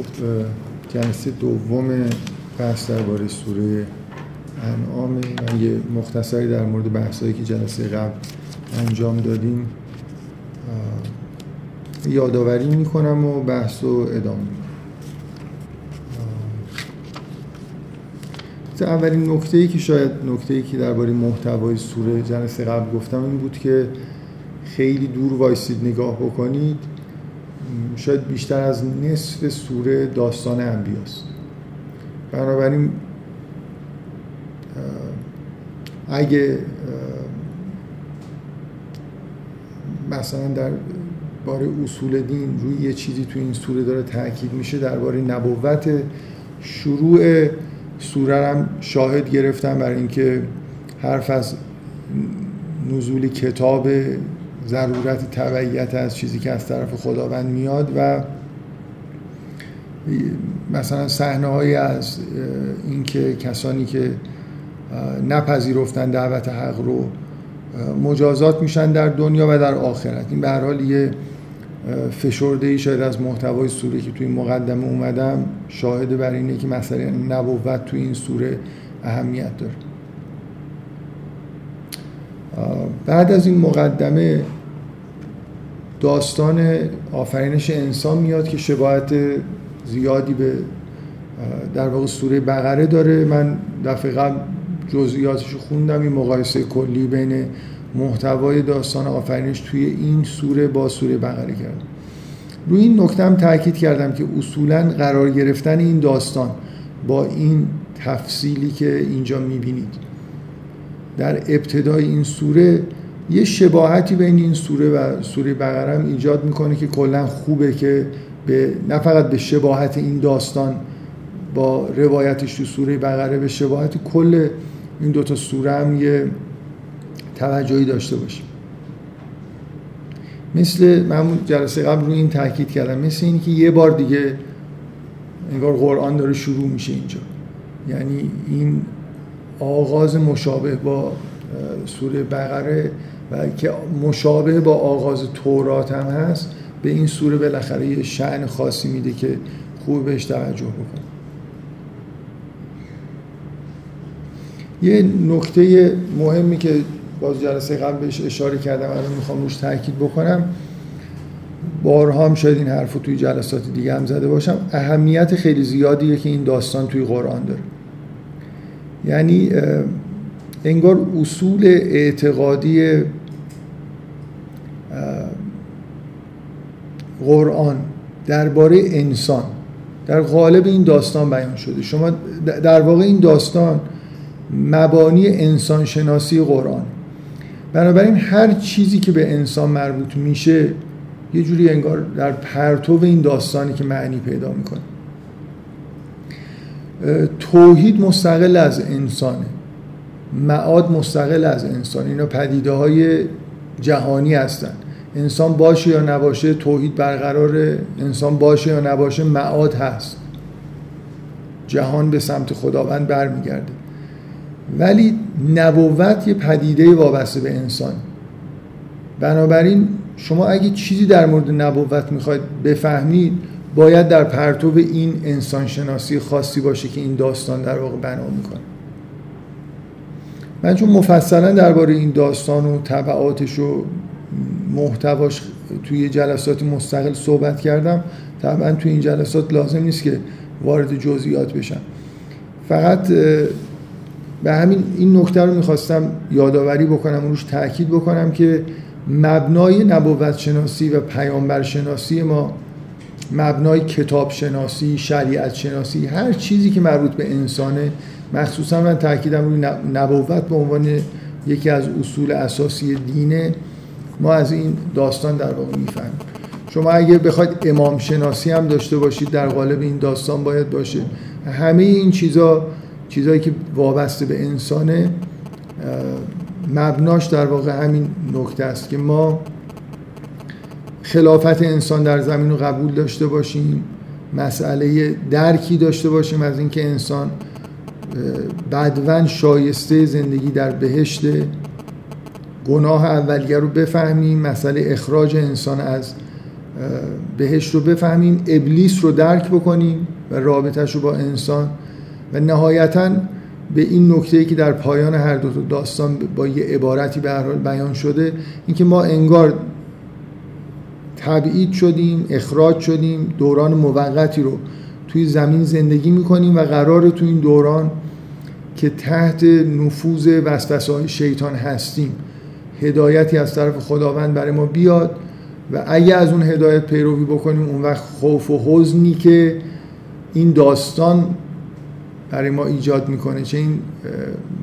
خب جلسه دوم بحث درباره سوره انعام. من یه مختصری در مورد بحثایی که جلسه قبل انجام دادیم یادآوری می‌کنم و بحث رو ادامه می‌کنم اولین نکته ای که شاید نکته ای که درباره محتوای سوره جلسه قبل گفتم این بود که خیلی دور وایسید نگاه بکنید. شاید بیشتر از نصف سوره داستان انبیاست. بنابراین اگه مثلا در باره اصول دین روی یه چیزی تو این سوره داره تاکید میشه درباره نبوت شروع سوره هم شاهد گرفتم برای اینکه حرف از نزول کتاب ضرورت تبعیت از چیزی که از طرف خداوند میاد و مثلا صحنه های از اینکه کسانی که نپذیرفتن دعوت حق رو مجازات میشن در دنیا و در آخرت. این به هر حال یه فشرده ای شاید از محتوای سوره که توی مقدمه اومدم شاهد بر اینه که مسئله نبوت توی این سوره اهمیت داره. بعد از این مقدمه داستان آفرینش انسان میاد که شباهت زیادی به در واقع سوره بقره داره. من دفعه قبل جزئیاتش خوندم این مقایسه کلی بین محتوای داستان آفرینش توی این سوره با سوره بقره کردم. روی این نکته هم تاکید کردم که اصولا قرار گرفتن این داستان با این تفصیلی که اینجا می‌بینید. در ابتدای این سوره یه شباهتی بین این سوره و سوره بقره هم ایجاد می‌کنه که کلا خوبه که به نه فقط به شباهت این داستان با روایتش تو سوره بقره به شباهت کل این دوتا سوره هم یه توجهی داشته باشیم. مثل من جلسه قبل روی این تاکید کردم مثل اینی که یه بار دیگه انگار قرآن داره شروع میشه اینجا. یعنی این آغاز مشابه با سوره بقره و که مشابه با آغاز تورات هم هست. به این سوره بالاخره یه شعن خاصی میده که خوب بهش توجه بکن یه نکته مهمی که باز جلسه قبل بهش اشاره کردم الان می‌خوام روش تاکید بکنم. بارها هم شاید این حرف توی جلسات دیگه هم زده باشم. اهمیت خیلی زیادیه که این داستان توی قرآن داره. یعنی انگار اصول اعتقادی قرآن درباره انسان در قالب این داستان بیان شده. شما در واقع این داستان مبانی انسان شناسی قرآن. بنابراین هر چیزی که به انسان مربوط میشه یه جوری انگار در پرتو این داستانی که معنی پیدا می‌کنه. توحید مستقل از انسانه. معاد مستقل از انسان اینا پدیده های جهانی هستن. انسان باشه یا نباشه توحید برقراره انسان باشه یا نباشه معاد هست. جهان به سمت خداوند برمیگرده. ولی نبوت یه پدیده وابسته به انسان. بنابراین شما اگه چیزی در مورد نبوت می‌خواید بفهمید باید در پرتو این انسان شناسی خاصی باشه که این داستان در واقع بنا می‌کنه. من چون مفصلا درباره این داستان و طبعاتش و محتواش توی جلسات مستقل صحبت کردم طبعا توی این جلسات لازم نیست که وارد جزئیات بشم. فقط به همین این نکته رو می‌خواستم یادآوری بکنم روش تاکید بکنم که مبنای نبوت شناسی و پیامبر شناسی ما مبنای کتاب شناسی شریعت شناسی هر چیزی که مربوط به انسانه مخصوصا من تاکیدم روی نبوت به عنوان یکی از اصول اساسی دینه ما از این داستان در واقع می‌فهمیم. شما اگه بخواید امام شناسی هم داشته باشید در قالب این داستان باید باشه. همه این چیزا چیزایی که وابسته به انسانه مبناش در واقع همین نکته است که ما خلافت انسان در زمین رو قبول داشته باشیم مسئله درکی داشته باشیم از اینکه انسان بدون شایسته زندگی در بهشت گناه اولیه رو بفهمیم مسئله اخراج انسان از بهش رو بفهمیم ابلیس رو درک بکنیم و رابطهش رو با انسان و نهایتا به این نکته که در پایان هر دو داستان با یه عبارتی به هر بیان شده اینکه ما انگار تبعید شدیم اخراج شدیم دوران موقتی رو توی زمین زندگی می‌کنیم و قرار تو این دوران که تحت نفوذ وسوسه های شیطان هستیم. هدایتی از طرف خداوند برای ما بیاد و اگه از اون هدایت پیروی بکنیم اون وقت خوف و حزنی که این داستان برای ما ایجاد می‌کنه. چه این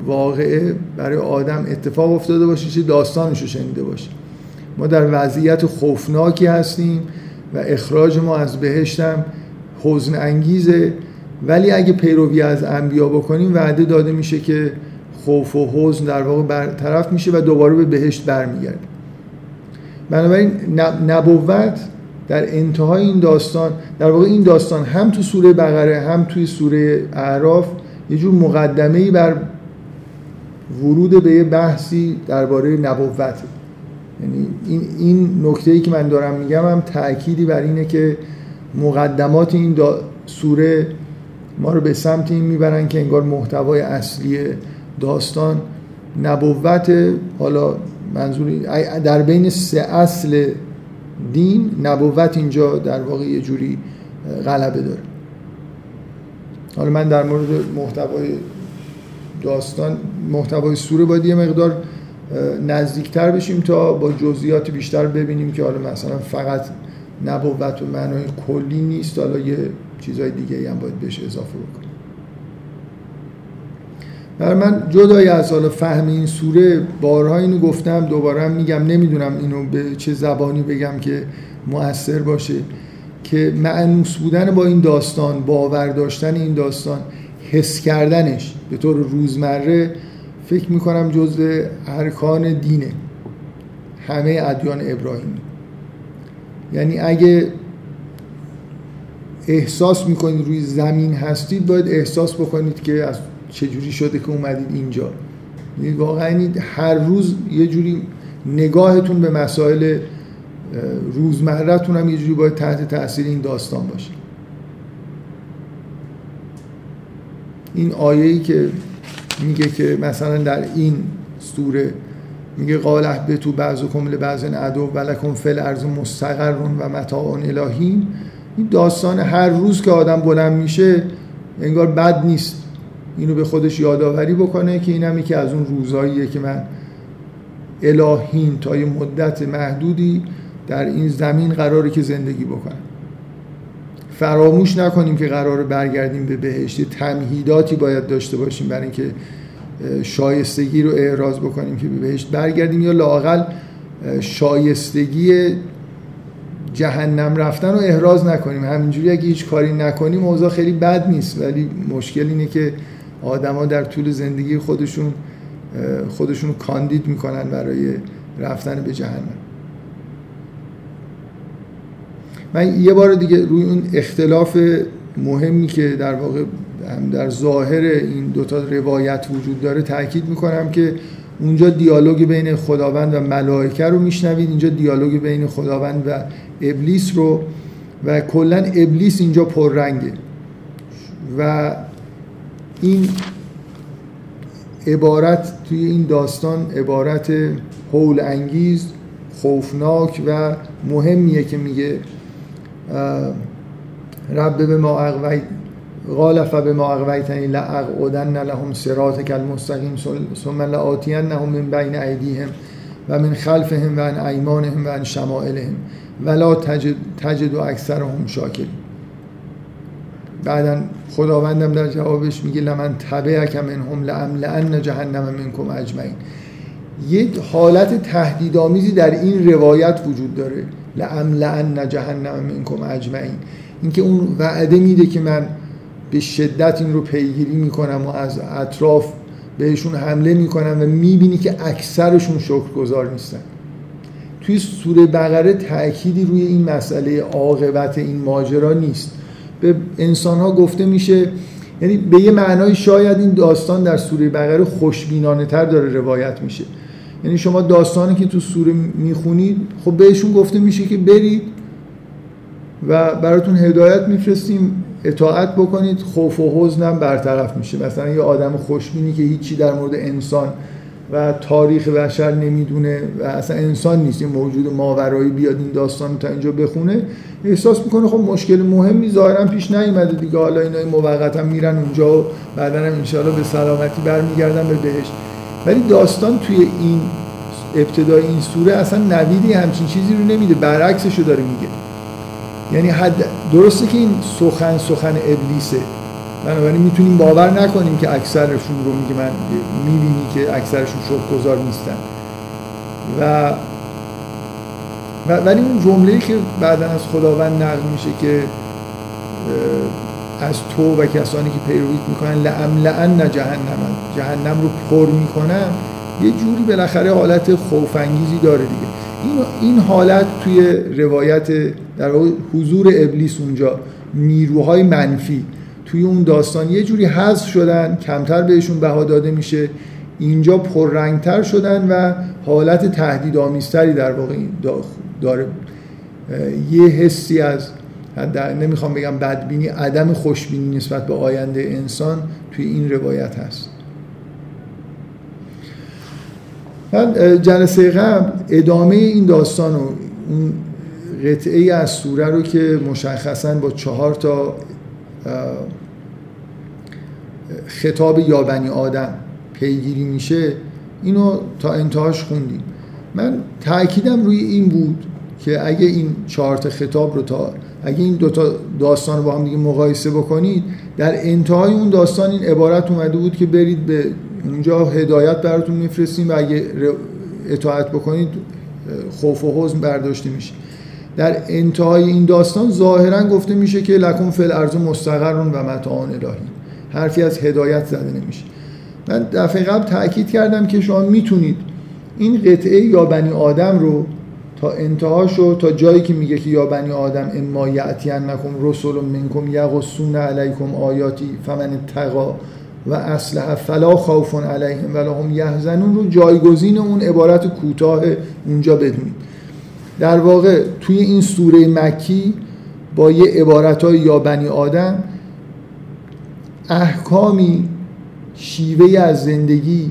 واقعه برای آدم اتفاق افتاده باشه چه داستانش رو شنیده باشه. ما در وضعیت خوفناکی هستیم و اخراج ما از بهشتم حزن انگیزه. ولی اگه پیروی از انبیا بکنیم وعده داده میشه که خوف و حزن در واقع برطرف میشه و دوباره به بهشت برمیگرده. بنابراین نبوت در انتهای این داستان در واقع این داستان هم تو سوره بقره هم توی سوره اعراف یه جور مقدمه ای بر ورود به یه بحثی درباره نبوت یعنی این این نکته ای که من دارم میگم هم تأکیدی بر اینه که مقدمات این سوره ما رو به سمت این می‌برن که انگار محتوای اصلی داستان نبوت حالا منظوری در بین سه اصل دین نبوت اینجا در واقع یه جوری غلبه داره. حالا من در مورد محتوای داستان محتوای سوره باید یه مقدار نزدیکتر بشیم تا با جزئیات بیشتر ببینیم که حالا مثلا فقط نبوت و معنای کلی نیست. حالا یه چیزهای دیگه هم باید بهش اضافه بکنیم. برای من جدای از حالا فهم این سوره بارها اینو گفتم دوباره هم میگم. نمی‌دونم اینو به چه زبانی بگم که مؤثر باشه. که معنوس بودن با این داستان باور داشتن این داستان حس کردنش به طور روزمره فکر می‌کنم جزء ارکان دینه. همه ادیان ابراهیمی. یعنی اگه احساس می‌کنید روی زمین هستید باید احساس بکنید که از چجوری شده که اومدید اینجا. یعنی واقعا هر روز یه جوری نگاهتون به مسائل روزمرهتون هم یه جوری باید تحت تاثیر این داستان باشه. این آیه‌ای که میگه که مثلا در این سوره میگه قال به تو بعض کمل بعض عدو ولکم فل ارز مستقرون و متاع الهی. این داستان هر روز که آدم بلند میشه انگار بد نیست. اینو به خودش یادآوری بکنه که این هم که از اون روزاییه که من الهین تا یه مدت محدودی در این زمین قراره که زندگی بکنم. فراموش نکنیم که قراره برگردیم به بهشت. تمهیداتی باید داشته باشیم برای اینکه شایستگی رو اعراض بکنیم که به بهشت برگردیم یا لاقل شایستگی جهنم رفتن رو احراز نکنیم. همینجوری اگه هیچ کاری نکنیم اوضاع خیلی بد نیست. ولی مشکل اینه که آدما در طول زندگی خودشون خودشون کاندید می‌کنن برای رفتن به جهنم. من یه بار دیگه روی اون اختلاف مهمی که در واقع در ظاهر این دوتا روایت وجود داره تاکید می‌کنم که اونجا دیالوگ بین خداوند و ملائکه رو میشنوید اینجا دیالوگ بین خداوند و ابلیس رو و کلا ابلیس اینجا پررنگه. و این عبارت توی این داستان عبارت حول انگیز خوفناک و مهمیه که میگه رب به ما اقوی قال فبما ما اقویتنی لاقعدن لهم صراطک المستقیم ثم لآتینهم من بین ایدیهم و من خلفهم و عن ایمانهم و عن شمائلهم ولا تجد, تجد و اکثرهم شاکرین. بعدا خداوندم در جوابش میگه لمن تبعک منهم لان جهنم منکم اجمعین. یک حالت تهدیدآمیزی در این روایت وجود داره. لان جهنم منکم اجمعین. اینکه اون وعده میده که من به شدت این رو پیگیری می‌کنم و از اطراف بهشون حمله می‌کنم و می‌بینی که اکثرشون شکرگزار نیستن. توی سوره بقره تأکیدی روی این مسئله عاقبت این ماجرا نیست. به انسان ها گفته میشه یعنی به یه معنای شاید این داستان در سوره بقره خوشبینانه تر داره روایت میشه. یعنی شما داستانی که تو سوره می‌خونید خب بهشون گفته میشه که برید و براتون هدایت میفرستیم اطاعت بکنید خوف و حزنم برطرف میشه. مثلا یه آدم خوشبینی که هیچی در مورد انسان و تاریخ بشر نمی‌دونه و اصلا انسان نیست یه موجود ماورایی بیاد این داستان تا اینجا بخونه احساس می‌کنه خب مشکل مهمی ظاهرا پیش نیومده دیگه. حالا اینا موقتا میرن اونجا و بعدا هم انشاءالله به سلامتی برمیگردن به بهشت. ولی داستان توی این ابتدای این سوره اصلا نویدی همچین چیزی رو نمیده برعکسش رو داره میگه. یعنی حد درسته که این سخن سخن ابلیسه بنابراین می‌تونیم باور نکنیم که اکثرشون رو میگه من می‌بینی که اکثرشون گذار نیستن. و ولی اون جمله که بعدا از خداوند نقل میشه که از تو و کسانی که پیرویت می‌کنن لعن جهنم جهنم رو پر می‌کنم یه جوری بالاخره حالت خوفانگیزی داره دیگه. این این حالت توی روایت در حضور ابلیس اونجا نیروهای منفی توی اون داستان یه جوری حذف شدن کمتر بهشون بها داده میشه. اینجا پررنگتر شدن و حالت تهدید آمیزتری در واقع داره. یه حسی از نمی‌خوام بگم بدبینی عدم خوشبینی نسبت به آینده انسان توی این روایت هست. من جلسه قبل ادامه این داستان و اون قطعه از سوره رو که مشخصا با چهار تا خطاب یا بنی آدم پیگیری میشه اینو تا انتهاش خوندیم. من تاکیدم روی این بود که اگه این چارت خطاب رو تا اگه این دوتا داستان رو با هم دیگه مقایسه بکنید در انتهای اون داستان این عبارت اومده بود که برید به اونجا هدایت براتون میفرستیم و اگه اطاعت بکنید خوف و حزن برداشته میشه. در انتهای این داستان ظاهرا گفته میشه که لکن فل ارز مستقرون و متعان الهی. حرفی از هدایت زده نمیشه. من دفعه قبل تاکید کردم که شما می‌تونید این قطعه یا بنی آدم رو تا انتهاشو تا جایی که میگه که یا بنی آدم اما یعتین نکم رسول منکم یغسون علیکم آیاتی فمن تقا و اصلح فلا خوف علیهم ولا هم یحزنون رو جایگزین اون عبارت کوتاه اونجا بدونید. در واقع توی این سوره مکی با یه عبارت های یا بنی آدم احکامی شیوه از زندگی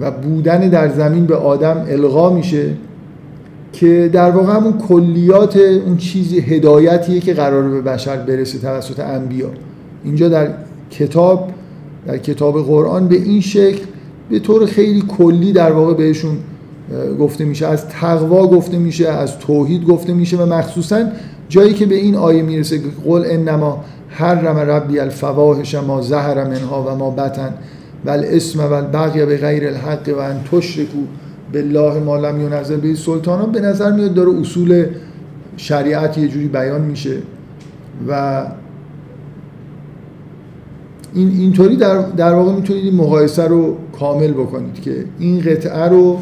و بودن در زمین به آدم القا میشه. که در واقع همون کلیات اون چیزی هدایتیه که قرار به بشر برسه توسط انبیا. اینجا در کتاب در کتاب قرآن به این شکل به طور خیلی کلی در واقع بهشون گفته میشه. از تقوا گفته میشه از توحید گفته میشه و مخصوصا جایی که به این آیه می‌رسه قول انما حرم ربی الفواحش ما زهر منها و ما بطن و الاسم و البغی به غیر الحق و ان تشرکو بالله ما لم ینزل به سلطان به نظر میاد داره اصول شریعت یه جوری بیان میشه و این اینطوری در, در واقع می‌تونید این مقایسه رو کامل بکنید که این قطعه رو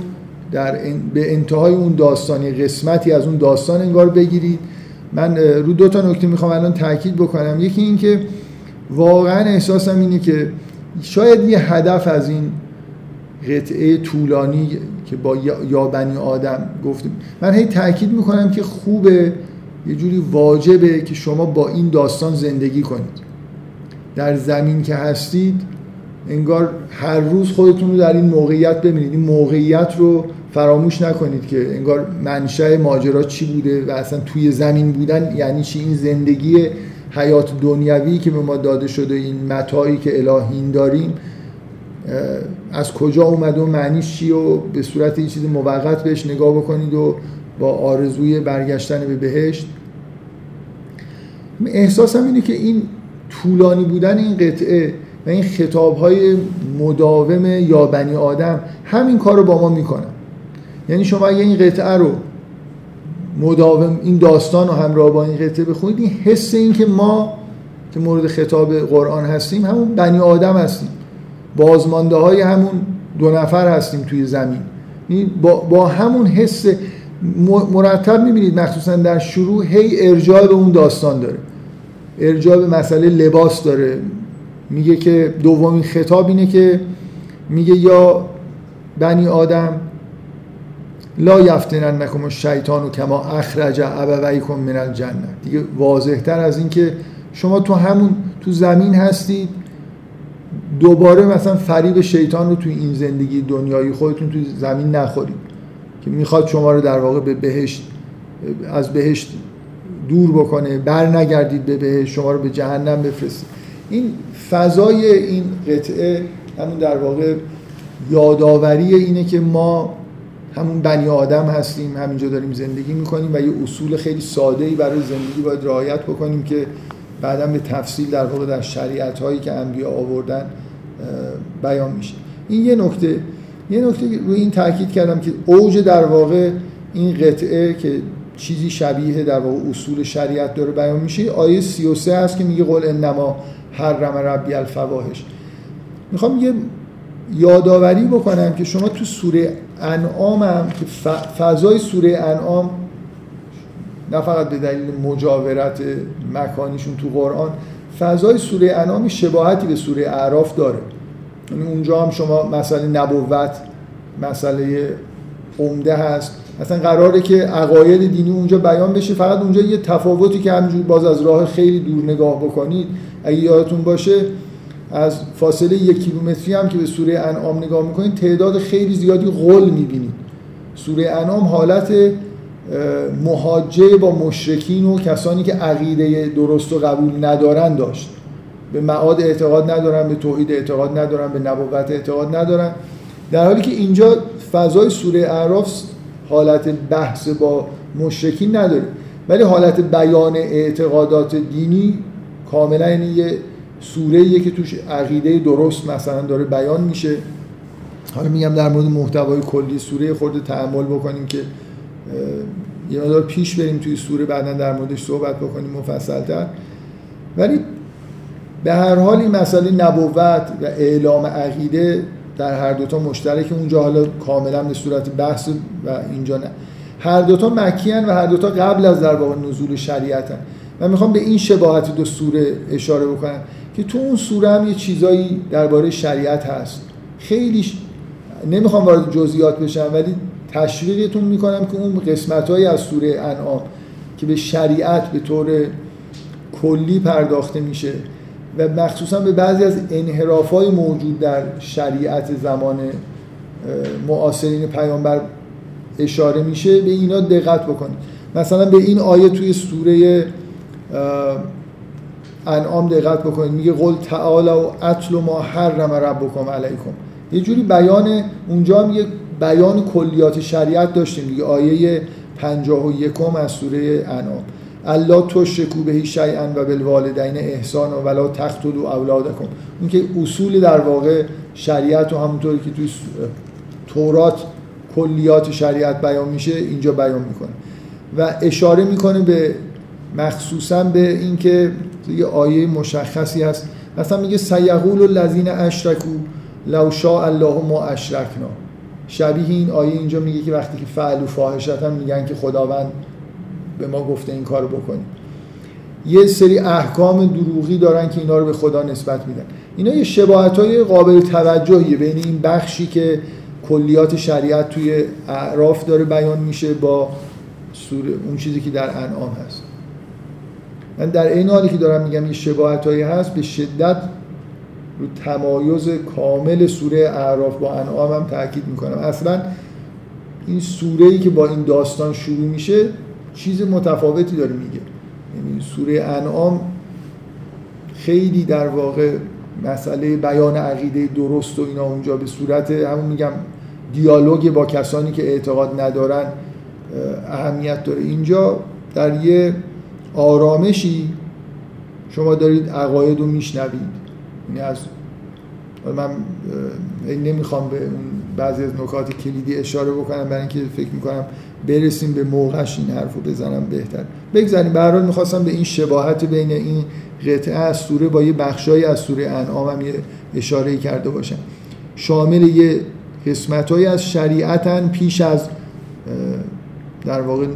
در به انتهای اون داستانی قسمتی از اون داستان انگار بگیرید. من رو دو تا نکته می‌خوام الان تاکید بکنم. یکی این که واقعا احساسم اینه که شاید یه هدف از این قطعه طولانی که با یا بنی آدم گفتیم. من هی تاکید می‌کنم که خوبه یه جوری واجبه که شما با این داستان زندگی کنید. در زمین که هستید انگار هر روز خودتون رو در این موقعیت ببینید. این موقعیت رو فراموش نکنید که انگار منشأ ماجرا چی بوده و اصلا توی زمین بودن یعنی چی؟ این زندگی حیات دنیوی که به ما داده شده این متاعی که الهین داریم از کجا اومده و معنیش چی و به صورت یه چیز موقت بهش نگاه بکنید و با آرزوی برگشتن به بهشت. احساسم اینه که این طولانی بودن این قطعه و این خطاب های مداوم یا بنی آدم همین کار رو با ما می‌کنن. یعنی شما اگه این قطعه رو مداوم این داستان رو همراه با این قطعه بخونید این حس این که ما که مورد خطاب قرآن هستیم همون بنی آدم هستیم. بازمانده های همون دو نفر هستیم توی زمین. با, با همون حس مرتب می‌بینید مخصوصا در شروع هی ارجاع به اون داستان داره. ارجاع به مسئله لباس داره. میگه که دومین خطاب اینه که میگه یا بنی آدم لا یفتننکم الشیطان کما اخرج ابویکم من الجنه. دیگه واضح تر از این که شما تو همون تو زمین هستید دوباره مثلا فریب شیطان رو تو این زندگی دنیایی خودتون تو زمین نخورید که می‌خواد شما رو در واقع به بهشت از بهشت دور بکنه بر نگردید به بهشت شما رو به جهنم بفرسته این فضای این قطعه همون در واقع یادآوری اینه که ما همون بنی آدم هستیم همینجا داریم زندگی می‌کنیم و یه اصول خیلی ساده ای برای زندگی باید رعایت بکنیم که بعدا به تفصیل در واقع در شریعت هایی که انبیا آوردن بیان میشه. این یه نکته یه نکته روی این تاکید کردم که اوج در واقع این قطعه که چیزی شبیه در واقع اصول شریعت داره بیان میشه آیه 33 هست که میگه قول انما حرم ربی الفواحش. می‌خوام یه یادآوری بکنم که شما تو سوره انعام هم که فضای سوره انعام نه فقط به دلیل مجاورت مکانیشون تو قرآن فضای سوره انعام شباهتی به سوره اعراف داره. یعنی اونجا هم شما مسئله نبوت مسئله عمده هست. مثلا قراره که عقاید دینی اونجا بیان بشه. فقط اونجا یه تفاوتی که همینجور باز از راه خیلی دور نگاه بکنید. اگه یادتون باشه از فاصله یک کیلومتری هم که به سوره انعام نگاه می‌کنید تعداد خیلی زیادی غل می‌بینید. سوره انعام حالت مهاجه با مشرکین و کسانی که عقیده درست و قبول ندارن داشت. به معاد اعتقاد ندارن به توحید اعتقاد ندارن به نبوت اعتقاد ندارن. در حالی که اینجا فضای سوره اعراف حالت بحث با مشرکین نداره. ولی حالت بیان اعتقادات دینی کاملا یعنی یه سوره که توش عقیده درست مثلا داره بیان میشه. حالا میگم در مورد محتوای کلی سوره خورده تحمل بکنیم که یه پیش بریم توی سوره بعدا در موردش صحبت بکنیم مفصلتر ولی به هر حال این مسئله نبوت و اعلام عقیده در هر دوتا مشترک اونجا حالا کاملا به صورت بحث و اینجا نه هر دوتا مکی و هر دوتا قبل از در واقع نزول شریعت هن. من می‌خوام به این شباهت دو سوره اشاره بکنم که تو اون سوره هم یه چیزایی درباره شریعت هست خیلی. نمی‌خوام وارد جزئیات بشم ولی تشویقتون می‌کنم که اون قسمت از سوره انعام که به شریعت به طور کلی پرداخته میشه و مخصوصا به بعضی از انحراف های موجود در شریعت زمان معاصرین پیامبر اشاره میشه به اینا دقت بکنید. مثلا به این آیه توی سوره انعام دقت بکنید. میگه قل تعالی و اطل ما حرم ربکم علیکم. یه جوری بیان اونجا میگه بیان کلیات شریعت داشتیم دیگه. آیه 51 از سوره انعام. الله تشرکو بهی شیئا و بالوالدین احسان و ولا تقتلوا اولادکم. این که اصول در واقع شریعت و همونطوری که توی تورات کلیات شریعت بیان میشه اینجا بیان می‌کنه. و اشاره می‌کنه به مخصوصا به اینکه یه آیه مشخصی هست. مثلا میگه سیقول الذین اشرکو لو شاء الله ما اشرکنا. شبیه این آیه اینجا میگه که وقتی که فعل و فاحشتن میگن که خداوند به ما گفته این کارو بکنیم یه سری احکام دروغی دارن که اینا رو به خدا نسبت میدن. اینا یه شباهت های قابل توجهیه. بین این بخشی که کلیات شریعت توی اعراف داره بیان میشه با سوره اون چیزی که در انعام هست. من در این حالی که دارم میگم یه شباهت هست به شدت رو تمایز کامل سوره اعراف با انعام هم تاکید می‌کنم. اصلا این سوره ای که با این داستان شروع میشه چیز متفاوتی داره میگه. یعنی سوره انعام خیلی در واقع مسئله بیان عقیده درست و اینا اونجا به صورت همون میگم دیالوگ با کسانی که اعتقاد ندارن اهمیت داره. اینجا در یه آرامشی شما دارید عقاید رو میشنوید. یعنی از من نمی‌خوام به بعضی از نکات کلیدی اشاره بکنم برای اینکه فکر می‌کنم برسیم به موقعش این حرف رو بزنم بهتر. بگذاریم به هر می‌خواستم به این شباهت بین این قطعه از سوره با یه بخشای از سوره انعام هم یه اشاره کرده باشم. شامل یه قسمت از شریعتن پیش از در واقع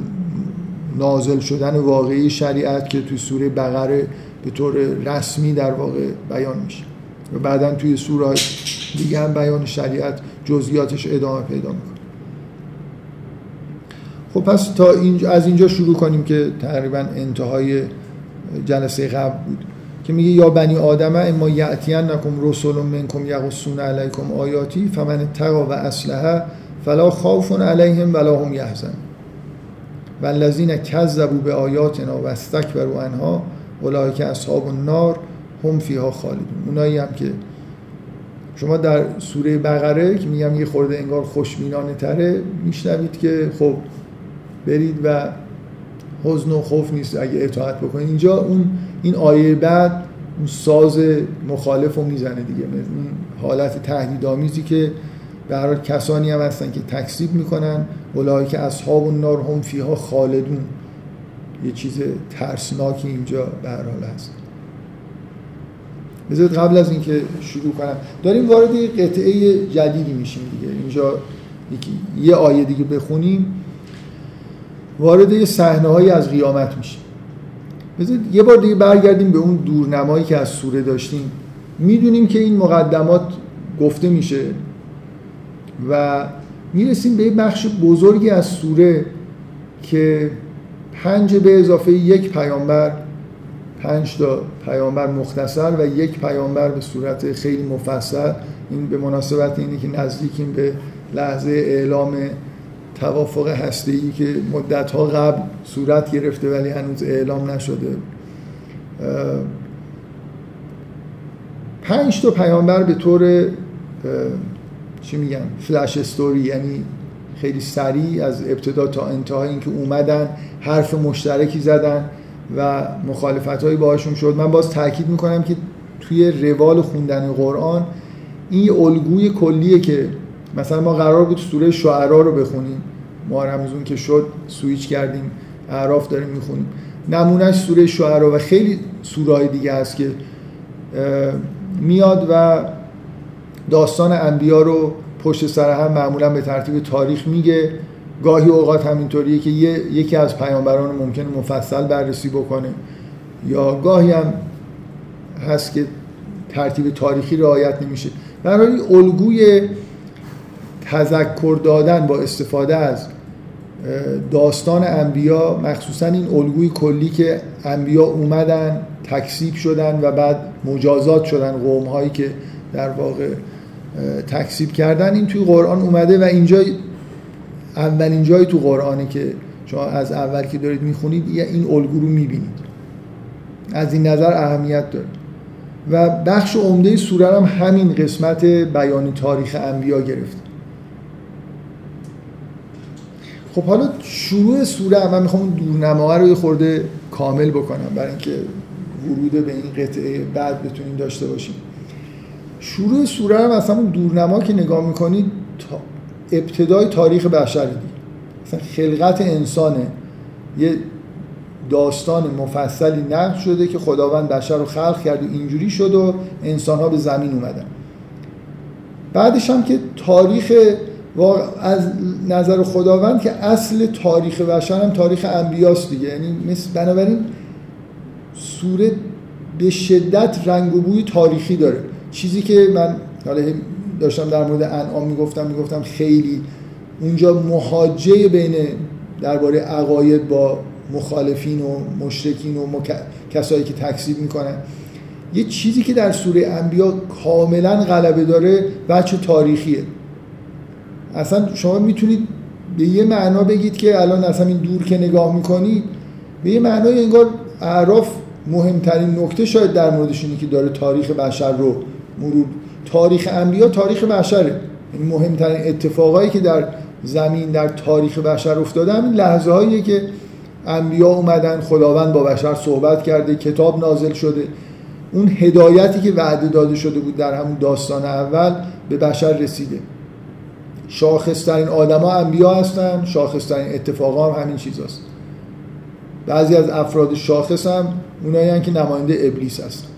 نازل شدن واقعی شریعت که توی سوره بقره به طور رسمی در واقع بیان میشه. و بعدا توی سوره دیگه هم بیان شریعت جزئیاتش ادامه پیدا می‌کنه. خب پس تا اینجا از اینجا شروع کنیم که تقریبا انتهای جلسه قبل بود که میگه یا بنی آدم اما یعتین نکم رسول منکم یقصون علیکم آیاتی فمن تقا و اسلحه فلا خوف علیهم ولا هم یحزن. و الذین کذبوا به آیاتنا و استکبروا عنها اولئک اصحاب النار هم فیها خالدون. اونایی هم که شما در سوره بقره که میگم یه خورده انگار خوشبینانه تره میشنوید که خب برید و حزن و خوف نیست اگه اطاعت بکنید. اینجا اون این آیه بعد اون ساز مخالف رو می‌زنه دیگه. اون حالت تهدیدآمیزی که به هر کسانی هم هستن که تکذیب می‌کنن. اولایی که اصحاب النار هم فیها خالدون. یه چیز ترسناکی اینجا به حال هست. بذارید قبل از اینکه شروع کنم داریم وارد قطعه جدیدی میشیم دیگه. اینجا یه آیه دیگه بخونیم. وارد یه صحنه از قیامت میشیم. بذارید یه بار دیگه برگردیم به اون دورنمایی که از سوره داشتیم. می‌دونیم که این مقدمات گفته میشه و می‌رسیم به یه بخش بزرگی از سوره که پنج به اضافه یک پیامبر پنج تا پیامبر مختصر و یک پیامبر به صورت خیلی مفصل. این به مناسبت اینه که نزدیکیم به لحظه اعلام توافق هسته که مدت ها قبل صورت گرفته ولی هنوز اعلام نشده. پنج تا پیامبر به طور چی میگن؟ فلش استوری یعنی خیلی سریع از ابتدا تا انتها اینکه اومدن حرف مشترکی زدن و مخالفت هایی باهاشون شد. من باز تاکید می‌کنم که توی روال خوندن قرآن این الگوی کلیه که مثلا ما قرار بود سوره شعرا رو بخونیم. ما رمزون که شد سویچ کردیم اعراف داریم می‌خونیم. نمونهش سوره شعرا و خیلی سوره دیگه هست که میاد و داستان انبیا رو پشت سر هم معمولا به ترتیب تاریخ میگه. گاهی اوقات همینطوریه که یکی از پیامبران ممکنه مفصل بررسی بکنه. یا گاهی هم هست که ترتیب تاریخی رعایت نمیشه. برای الگوی تذکر دادن با استفاده از داستان انبیا مخصوصا این الگوی کلی که انبیا اومدن تکسیب شدن و بعد مجازات شدن قوم هایی که در واقع تکسیب کردن این توی قرآن اومده و اینجا اولین جایی تو قرآنه که شما از اول که دارید می‌خونید این الگو رو می‌بینید. از این نظر اهمیت داره. و بخش عمده سوره هم همین قسمت بیان تاریخ انبیا گرفت. خب حالا شروع سوره من می‌خوام دورنماه رو خورده کامل بکنم برای اینکه ورود به این قطعه بعد بتونیم داشته باشیم. شروع سوره هم اصلا اون دورنما که نگاه می‌کنید ابتدای تاریخ بشر دید مثلا خلقت انسانه. یه داستان مفصلی نقل شده که خداوند بشر رو خلق کرد و اینجوری شد و انسان ها به زمین اومدن. بعدش هم که تاریخ از نظر خداوند که اصل تاریخ بشر هم تاریخ انبیاست دیگه. یعنی مثل بنابراین سوره به شدت رنگ و بوی تاریخی داره. چیزی که من حالا داشتم در مورد انعام می‌گفتم می‌گفتم خیلی اونجا محاجه بین درباره عقاید با مخالفین و مشرکین و کسایی که تکذیب می‌کنن. یه چیزی که در سوره انبیا کاملا غلبه داره بچه تاریخیه. اصلا شما می‌تونید به یه معنا بگید که الان اصلا این دور که نگاه می‌کنید به یه معنای انگار اعراف مهمترین نکته شاید در موردش اینه که داره تاریخ بشر رو مرور تاریخ انبیا تاریخ بشره این مهمترین اتفاقایی که در زمین در تاریخ بشر افتاده همین لحظه هاییه که انبیا اومدن خداوند با بشر صحبت کرده کتاب نازل شده. اون هدایتی که وعده داده شده بود در همون داستان اول به بشر رسیده. شاخصترین آدما انبیا هستن شاخصترین اتفاقا هم همین چیز هست. بعضی از افراد شاخص هم اونایی که نماینده ابلیس هستن.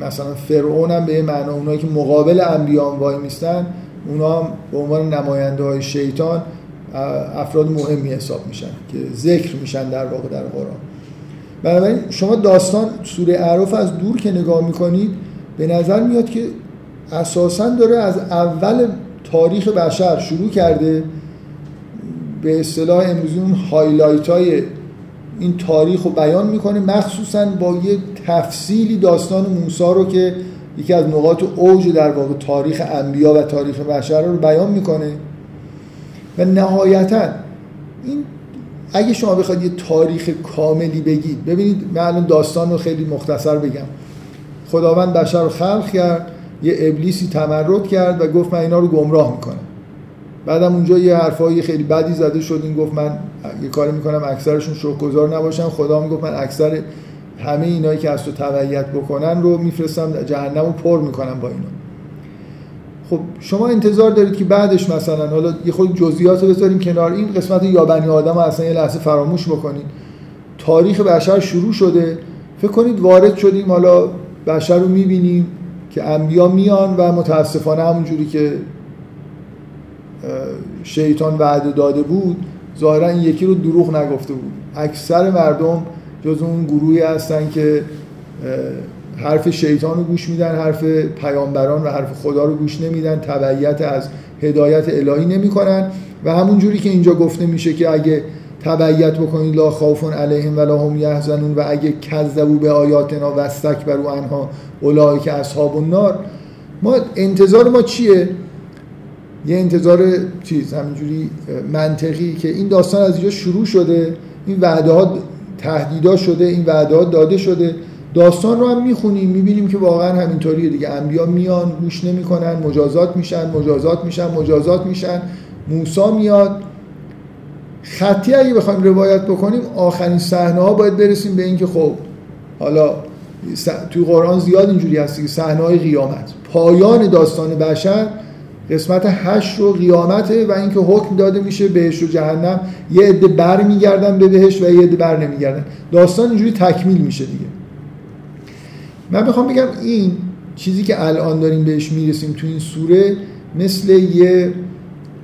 مثلا فرعون هم به معنا اونایی که مقابل انبیان وای میستن اونا هم به عنوان نماینده های شیطان افراد مهمی حساب میشن که ذکر میشن در واقع در قرآن. بنابراین شما داستان سوره اعراف از دور که نگاه می‌کنید به نظر میاد که اساسا داره از اول تاریخ بشر شروع کرده. به اصطلاح امروزی اون هایلایت های این تاریخ رو بیان می‌کنه مخصوصا با یه تفصیلی داستان موسی رو که یکی از نقاط اوج در واقع تاریخ انبیا و تاریخ بشر رو بیان می‌کنه. و نهایتا این اگه شما بخواید یه تاریخ کاملی بگید ببینید من الان داستان رو خیلی مختصر بگم. خداوند بشر رو خلق کرد یه ابلیسی تمرد کرد و گفت من اینا رو گمراه می‌کنم. بعدم اونجا یه حرفایی خیلی بدی زده شد این گفت من یه کاری می‌کنم اکثرشون شکرگزار نباشن. خدا می‌گفت من اکثر همه اینایی که از تو تبعیت بکنن رو میفرستم جهنم رو پر می‌کنم با اینا. خب شما انتظار دارید که بعدش مثلا حالا یه خود جزئیات رو بذاریم کنار. این قسمت یا بنی آدم اصلا یه لحظه فراموش بکنید. تاریخ بشر شروع شده. فکر کنید وارد شدیم. حالا بشر رو می‌بینیم که انبیا میان و متاسفانه همون جوری که شیطان وعده داده بود ظاهرا یکی رو دروغ نگفته بود. اکثر مردم جز اون گروهی هستن که حرف شیطان رو گوش میدن حرف پیامبران و حرف خدا رو گوش نمیدن تبعیت از هدایت الهی نمی‌کنن. و همون جوری که اینجا گفته میشه که اگه تبعیت بکنید لا خوف علیهم ولا هم یحزنون. و اگه کذبوا به آیاتنا و استکبروا عنها اولئک اصحاب النار. ما انتظار ما چیه؟ یه انتظار چیز همینجوری منطقی که این داستان از اینجا شروع شده. این وعده ها تهدیدا شده این وعده داده شده. داستان رو هم می‌خونیم می‌بینیم که واقعا همینطوریه دیگه. انبیا میان گوش نمی‌کنن مجازات میشن مجازات میشن مجازات میشن. موسا میاد. خطی اگه بخوایم روایت بکنیم آخرین صحنه ها باید برسیم به اینکه خب حالا توی قرآن زیاد اینجوری هست که صحنه های قیامت. پایان داستان بشر قسمت هشت رو قیامته و اینکه حکم داده میشه بهش و جهنم. یه عده بر میگردن به بهش و یه عده بر نمیگردن. داستان اینجوری تکمیل میشه دیگه. من بخوام بگم این چیزی که الان داریم بهش می‌رسیم تو این سوره مثل یه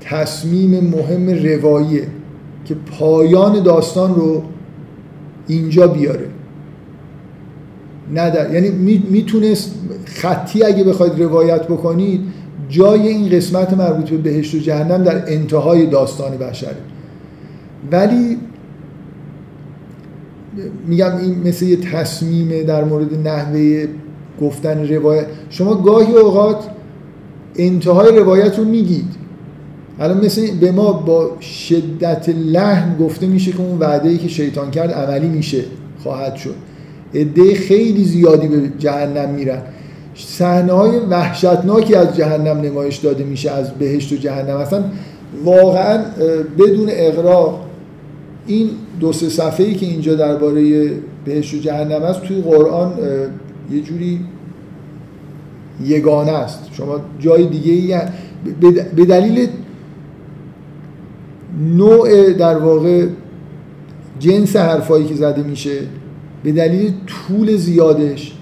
تصمیم مهم رواییه که پایان داستان رو اینجا بیاره. نه یعنی می‌تونست خطی اگه بخواید روایت بکنید جای این قسمت مربوط به بهشت و جهنم در انتهای داستان بشره ولی میگم این مثل یه تصمیم در مورد نحوه گفتن روایت. شما گاهی اوقات انتهای روایت رو میگید. الان مثل به ما با شدت لحن گفته میشه که اون وعده ای که شیطان کرد عملی میشه خواهد شد. عده خیلی زیادی به جهنم میرن. صحنه های وحشتناکی از جهنم نمایش داده میشه از بهشت و جهنم. اصلا واقعا بدون اقراق این دو سه صفحه که اینجا درباره بهشت و جهنم است توی قرآن یه جوری یگانه است. شما جای دیگه ای به دلیل نوع در واقع جنس حرفایی که زده میشه به دلیل طول زیادش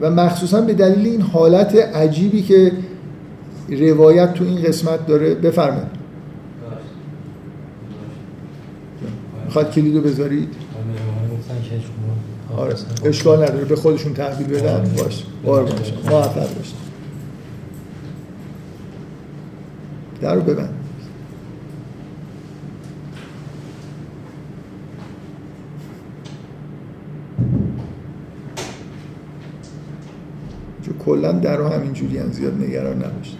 و مخصوصا به دلیل این حالت عجیبی که روایت تو این قسمت داره بفرمایید. می‌خواد کلیدو بذارید؟ آره اشکال نداره به خودشون تحویل بدن. باش بار باش موفق باش در رو ببند. کلا در همینجوری هم زیاد نگران نباشید.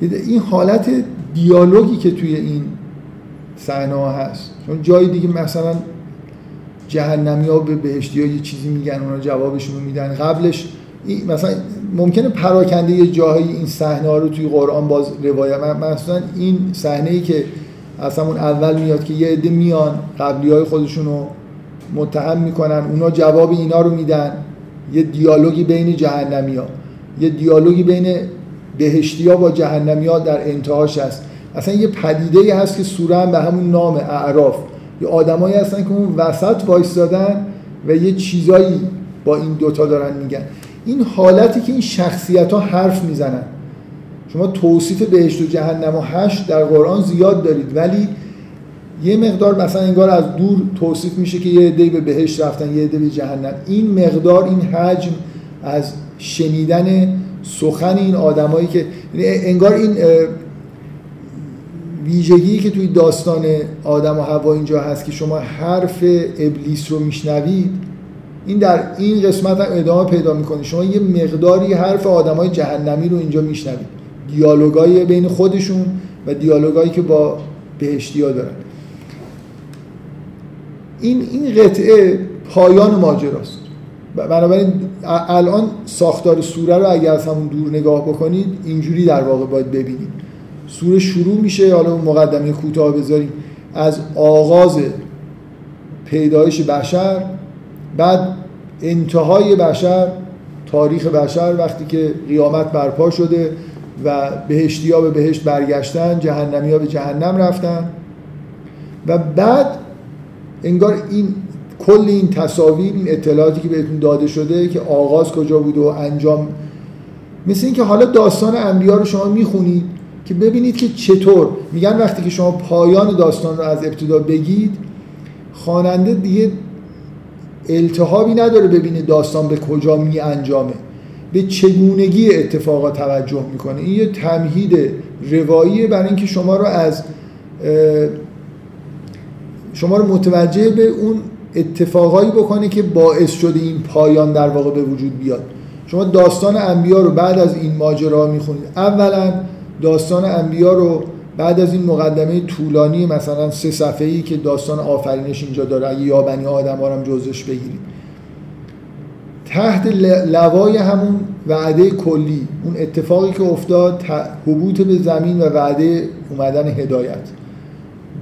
این حالت دیالوگی که توی این صحنه ها هست چون جای دیگه مثلا جهنمی ها به بهشتی یه چیزی میگن اونا جوابشون میدن. قبلش مثلا ممکنه پراکنده یه جاهایی این صحنه ها رو توی قرآن باز روایت مثلا این صحنه ای که از همون اول میاد که یه عده میان قبلی های خودشون رو متهم می‌کنن. اونا جواب اینا رو میدن. یه دیالوگی بین جهنمی ها یه دیالوگی بین بهشتی ها با جهنمی ها در انتهاش هست. اصلا یه پدیده هست که سوره هم به همون نام اعراف. یه آدمایی هستن که اون وسط وایستادن و یه چیزایی با این دوتا دارن میگن. این حالتی که این شخصیت ها حرف می‌زنن. شما توصیف بهشت و جهنم و هشت در قرآن زیاد دارید. ولی یه مقدار مثلا انگار از دور توصیف میشه که یه عده به بهشت رفتن یه عده به جهنم. این مقدار این حجم از شنیدن سخن این آدمایی که یعنی انگار این ویژگی که توی داستان آدم و هوا اینجا هست که شما حرف ابلیس رو میشنوید این در این قسمت هم ادامه پیدا می‌کنه. شما یه مقداری حرف آدمای جهنمی رو اینجا میشنوید. دیالوگای بین خودشون و دیالوگایی که با بهشتیا دارن. این این قطعه پایان ماجراست. بنابراین الان ساختار سوره رو اگر از همون دور نگاه بکنید اینجوری در واقع باید ببینید. سوره شروع میشه حالا اون مقدمه کوتاه بذاریم از آغاز پیدایش بشر بعد انتهای بشر تاریخ بشر وقتی که قیامت برپا شده و بهشتی ها به بهشت برگشتن جهنمی ها به جهنم رفتن. و بعد انگار این کل این تصاویر این اطلاعاتی که بهتون داده شده که آغاز کجا بود و انجام. مثل اینکه حالا داستان انبیا رو شما می‌خونید که ببینید که چطور. میگن وقتی که شما پایان داستان رو از ابتدا بگید خواننده دیگه التهابی نداره ببینه داستان به کجا می انجامه به چگونگی اتفاقات توجه می‌کنه. این یه تمهید رواییه برای اینکه شما رو از شما رو متوجه به اون اتفاقایی بکنه که باعث شده این پایان در واقع به وجود بیاد. شما داستان انبیا رو بعد از این ماجرا می‌خونید. اولا داستان انبیا رو بعد از این مقدمه طولانی مثلا سه صفحه ای که داستان آفرینش اینجا داره یا بنی آدم هم جزش بگیرید. تحت لوای همون وعده کلی اون اتفاقی که افتاد حبوط به زمین و وعده اومدن هدایت.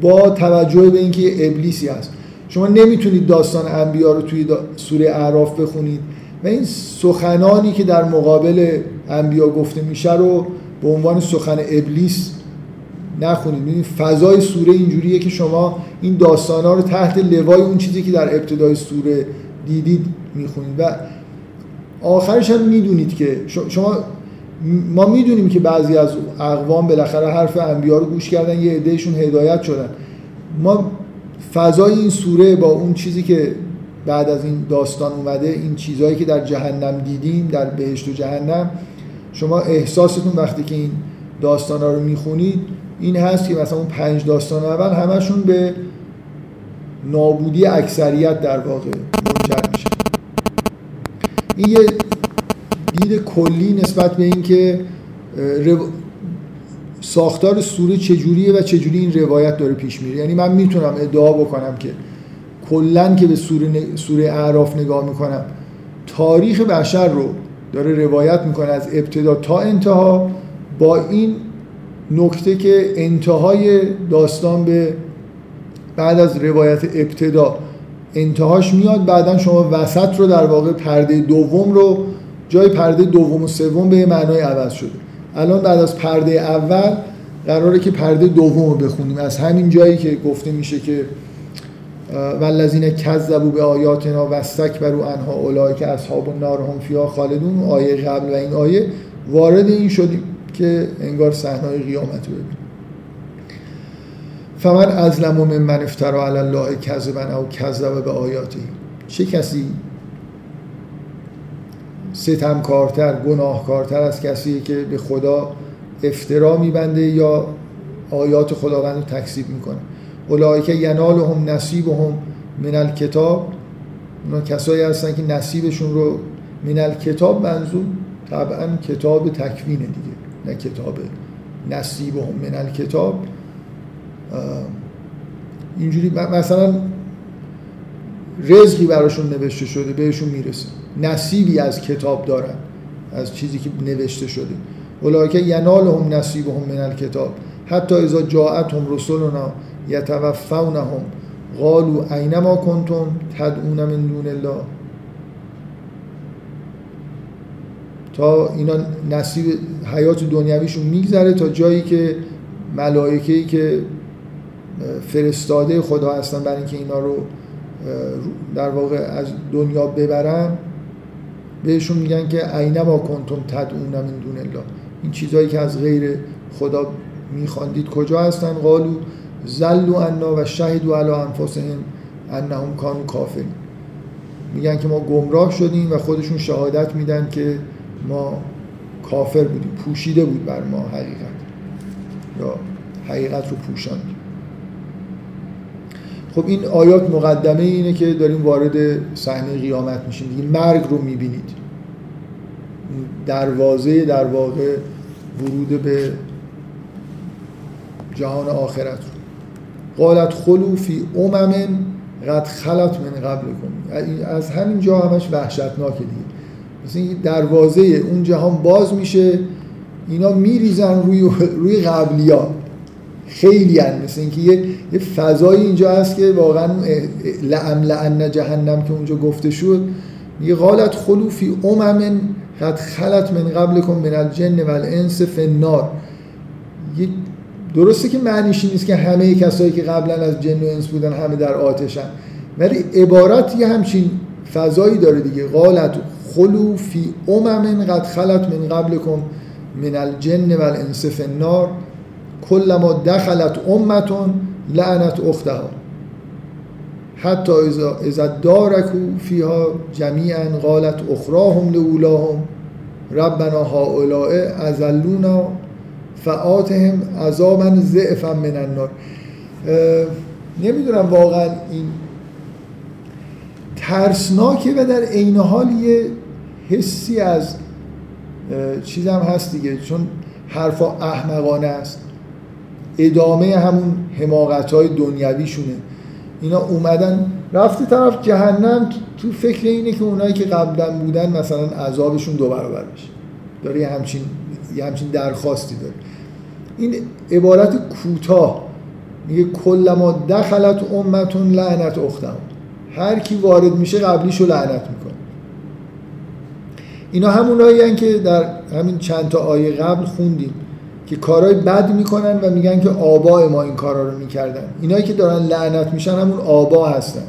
با توجه به اینکه ابلیسی هست. شما نمی‌تونید داستان انبیا رو توی سوره اعراف بخونید و این سخنانی که در مقابل انبیا گفته میشه رو به عنوان سخن ابلیس نخونید. ببینید فضای سوره اینجوریه که شما این داستان رو تحت لوای اون چیزی که در ابتدای سوره دیدید می‌خونید. و آخرش هم می‌دونید که شما ما می‌دونیم که بعضی از اقوام بالاخره حرف انبیا رو گوش کردن یه عدهشون هدایت شدن. ما فضای این سوره با اون چیزی که بعد از این داستان اومده این چیزهایی که در جهنم دیدیم در بهشت و جهنم شما احساستون وقتی که این داستان ها رو می‌خونید این هست که مثلا اون پنج داستان اول همشون به نابودی اکثریت در واقع منجر میشه. این یه دید کلی نسبت به اینکه ساختار سوره چجوریه و چجوری این روایت داره پیش میره. یعنی من می‌تونم ادعا بکنم که کلا که به سوره, سوره اعراف نگاه می‌کنم تاریخ بشر رو داره روایت می‌کنه از ابتدا تا انتها با این نکته که انتهای داستان به بعد از روایت ابتدا انتهاش میاد. بعدا شما وسط رو در واقع پرده دوم رو جای پرده دوم و سوم به معنای عوض شده. الان بعد از پرده اول قراره که پرده دوم رو بخونیم. از همین جایی که گفته میشه که والذین کذبوا به آیاتنا و استکبروا عنها اولئک که اصحاب النار هم فیها خالدون. آیه قبل و این آیه وارد این شدیم که انگار صحنه قیامت رو ببینیم. فمن ازلم من من افترا علی الله کذبا او کذب به آیاتی چه کسی ستمکارتر گناهکارتر از کسی که به خدا افترا میبنده یا آیات خداوند رو تکذیب می‌کنه. اولایی که ینالهم نصیبهم من الکتاب. اونا کسایی هستن که نصیبشون رو من الکتاب منظور طبعا کتاب تکوینه دیگه نه کتاب نصیبهم من الکتاب. اینجوری مثلا رزقی براشون نوشته شده بهشون می‌رسه. نصیبی از کتاب دارن از چیزی که نوشته شده. اولئک ینالهم نصیبهم من الکتاب. حتی اذا جاءتهم رسلنا یتوفونهم. قالوا اینما کنتم تدعون من دون الله. تا اینا نصیب حیات دنیویشون میگذره تا جایی که ملائکه‌ای که فرستاده خدا هستن برای اینکه اینا رو در واقع از دنیا ببرن بهشون میگن که اینما کنتم تدعون من دون الله. این چیزهایی که از غیر خدا میخواندید کجا هستن؟ قالو زلو انا و شهدوا علی انفسهم انهم کانوا کافرین. میگن که ما گمراه شدیم و خودشون شهادت میدن که ما کافر بودیم. پوشیده بود بر ما حقیقت. یا حقیقت رو پوشاندیم. خب این آیات مقدمه اینه که داریم وارد صحنه قیامت میشیم. دیگه مرگ رو می‌بینید. دروازه در واقع ورود به جهان آخرت رو. قالت خلو فی امم قد خلط من قبل کن از همین جا همش وحشتناکه دیگه. مثل این دروازه اون جهان باز میشه اینا میریزن روی روی قبلی ها خیلی هن. مثل اینکه یه, یه فضایی اینجا هست که واقعا لعم لعن جهنم که اونجا گفته شد. میگه قالت خلو فی امم قد خلط من قبل کن من الجن و الانس فنار درسته که معنیش نیست که همه کسایی که قبلا از جن و انس بودن همه در آتشن. ولی عبارت یه همچین فضایی داره دیگه. قالت خلو فی قد خلت من قبلكم من الجن و الانس فی کلما دخلت امتون لعنت اختها. حتی اذا دارکو فیها جمیعا قالت اخراهم لولاهم. ربنا هؤلاء ازلونا فآتهم عذابا ضعفا من النار. نمی‌دونم واقعا این ترسناکه و در عین حال یه حسی از چیزم هست دیگه چون حرفا احمقانه است. ادامه همون حماقت های دنیویشونه. اینا اومدن رفتی طرف جهنم تو فکر اینه که اونایی که قبلا بودن مثلا عذابشون دو برابر بشه داره یه همچین یه همچین درخواستی داره. این عبارت کوتاه. میگه کلما دخلت امتون لعنت اختم. هر کی وارد میشه قبلیشو لعنت می‌کنه. اینا همونایی که در همین چند تا آیه قبل خوندیم. که کارهای بد می‌کنن و میگن که آبا ما این کارا رو می‌کردن. اینایی که دارن لعنت میشن همون آبا هستن.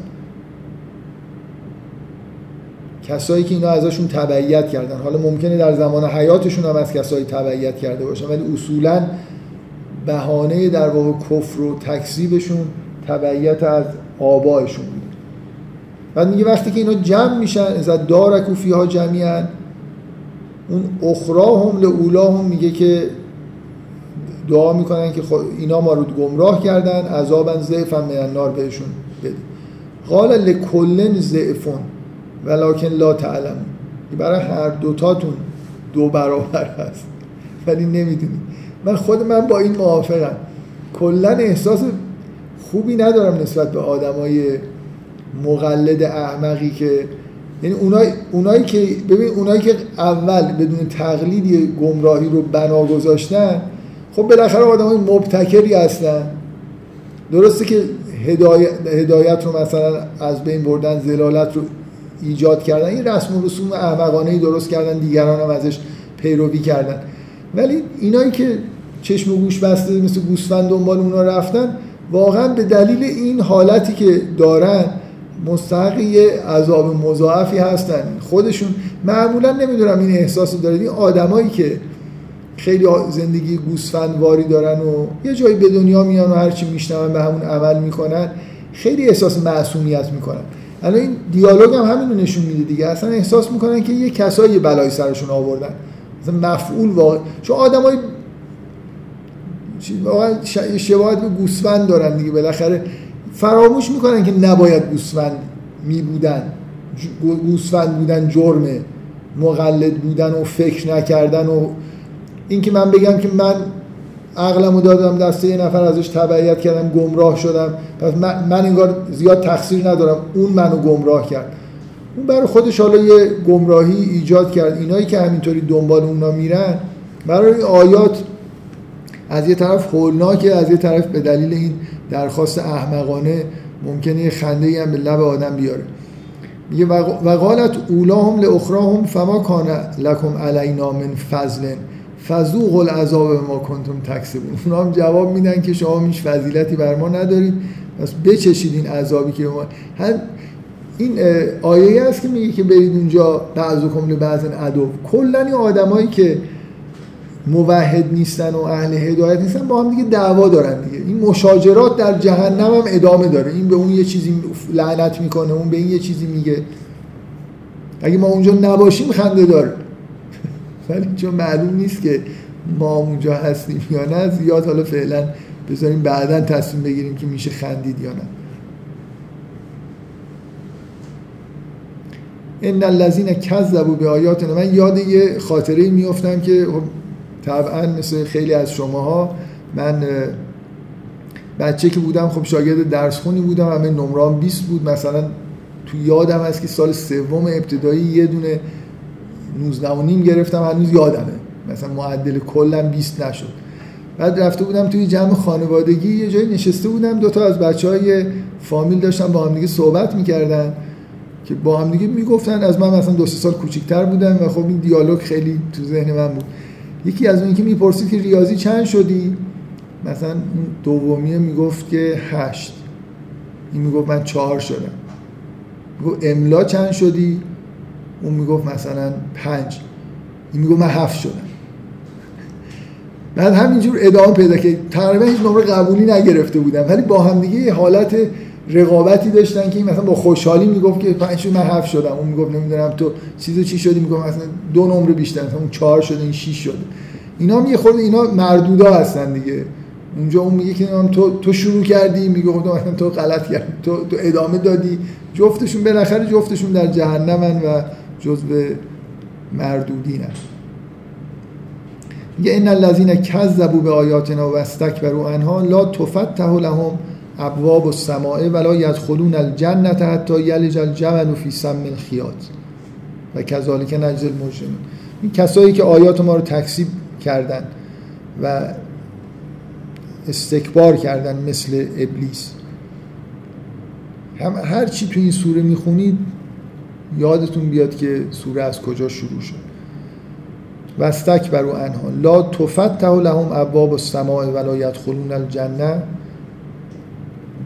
کسایی که اینا ازشون تبعیت کردن. حالا ممکنه در زمان حیاتشون هم از کسایی تبعیت کرده باشن ولی اصولا بهانه در واقع کفر و تکذیبشون تبعیت از آبایشون بود بعد میگه وقتی که اینا جمع میشن از دارک و فیها جمیعا اون اخراهم هم میگه که دعا می‌کنن که اینا ما رو گمراه کردن عذابا ضعفا من النار بهشون بده قال لکلن ضعفون ولکن لا تعلم برای هر دوتاتون دو برابر هست. ولی نمی‌دونید من خود من با این موافقم. کلا احساس خوبی ندارم نسبت به آدمای مقلد احمقی که یعنی اونای اونایی که ببین اونایی که اول بدون تقلید گمراهی رو بنا گذاشتن خب بالاخره آدمای مبتکری هستن. درسته که هدایت, هدایت رو مثلا از بین بردن زلالت رو ایجاد کردن این رسم و رسوم احمقانه درست کردن دیگران هم ازش پیروی کردن. ولی اینایی که چشم و گوش بسته مثل گوسفند دنبال اونا رفتن واقعا به دلیل این حالتی که دارن مستحق یه عذاب مضاعفی هستن. خودشون معمولا نمی‌دونم این احساس دارید. این آدمایی که خیلی زندگی گوسفندواری دارن و یه جایی به دنیا میان و هرچی میشنون به همون عمل می‌کنن خیلی احساس معصومیت می‌کنن. الان این دیالوگ هم همین رو نشون میده دیگه. اصلا احساس می‌کنن که یه کسایی بلای سرشون آوردن. مثلا مفعول واقع چون آدمای واقعا شباهت به گوسفند دارن دیگه. بالاخره فراموش می‌کنن که نباید گوسفند می بودن گوسفند بودن جرمه. مقلد بودن و فکر نکردن و اینکه من بگم که من عقلمو دادم دسته یه نفر ازش تبعیت کردم گمراه شدم. پس من, من انگار زیاد تقصیر ندارم. اون منو گمراه کرد. اون برای خودش حالا یه گمراهی ایجاد کرد. اینایی که همینطوری دنبال اونا میرن برای آیات از یه طرف هولناکه از یه طرف به دلیل این درخواست احمقانه ممکنه یه خنده هم به لب آدم بیاره. میگه وقالت اولاهم لاخراهم فما کان لکم علینا من فضل فذوق العذاب ما کنتم تکسبون. اونا هم جواب میدن که شما هیچ فضیلتی بر ما ندارید. پس بچشید این عذابی که ما هم این آیه است که میگه که برید اونجا بعض و کمل بعض ادو کلا این آدمایی که موحد نیستن و اهل هدایت نیستن با هم دیگه دعوا دارن دیگه. این مشاجرات در جهنم هم ادامه داره. این به اون یه چیزی لعنت می‌کنه اون به این یه چیزی میگه. اگه ما اونجا نباشیم خنده داره. ولی چون معلوم نیست که ما اونجا هستیم یا نه زیاد حالا فعلا بذاریم بعدا تصمیم بگیریم که میشه خندید یا نه. ان الذين كذبوا به من یاد یه خاطره میافتم که خب طبعا مثل خیلی از شماها من بچه که بودم خب شاگرد درس خونی بودم همه نمران 20 بود. مثلا تو یادم هست که سال سوم ابتدایی یه دونه 19 و نیم گرفتم هنوز یادمه. مثلا معدل کلم 20 نشد. بعد رفته بودم توی جمع خانوادگی یه جایی نشسته بودم دو تا از بچه های فامیل داشتن با هم دیگه صحبت می‌کردن که با هم دیگه می‌گفتن. از من مثلا دو سه سال کوچیک‌تر بودم و خب این دیالوگ خیلی تو ذهن من بود. یکی از اون که می‌پرسید که ریاضی چند شدی؟ مثلا اون دومیه می‌گفت که هشت. این می‌گفت من چهار شدم. می‌گفت املا چند شدی؟ اون می‌گفت مثلا پنج. این می‌گفت من هفت شدم. بعد همینجور ادامه پیدا که تقریبا هیچ نمره قبولی نگرفته بودم. ولی با هم دیگه حالت رقابتی داشتن که این مثلا با خوشحالی می‌گفت که پنج من هفت شدم. اون می‌گفت نمی‌دونم تو چیزو چی شدی؟ می‌گفت مثلا دو نمره بیشتر مثلا اون چهار شده این شیش شده اینا هم یه خورده اینا مردودا هستن دیگه. اونجا اون میگه که تو تو شروع کردی؟ میگه خب تو غلط کردی تو تو ادامه دادی. جفتشون بالاخره جفتشون در جهنمن و جزء مردودینن میگه ان الذين كذبوا بآیاتنا واستكبروا عنها لا تفتح لهم ابواب السماء ولا يدخلون الجنه حتى يلج الجمل في سم الخياط. و کذالک نجز المجرمین این کسایی که آیات ما رو تکذیب کردن و استکبار کردن مثل ابلیس. هم هر چی تو این سوره می‌خونید یادتون بیاد که سوره از کجا شروع شد. و استکبروا انها لا تفتح لهم ابواب السماء ولا يدخلون الجنه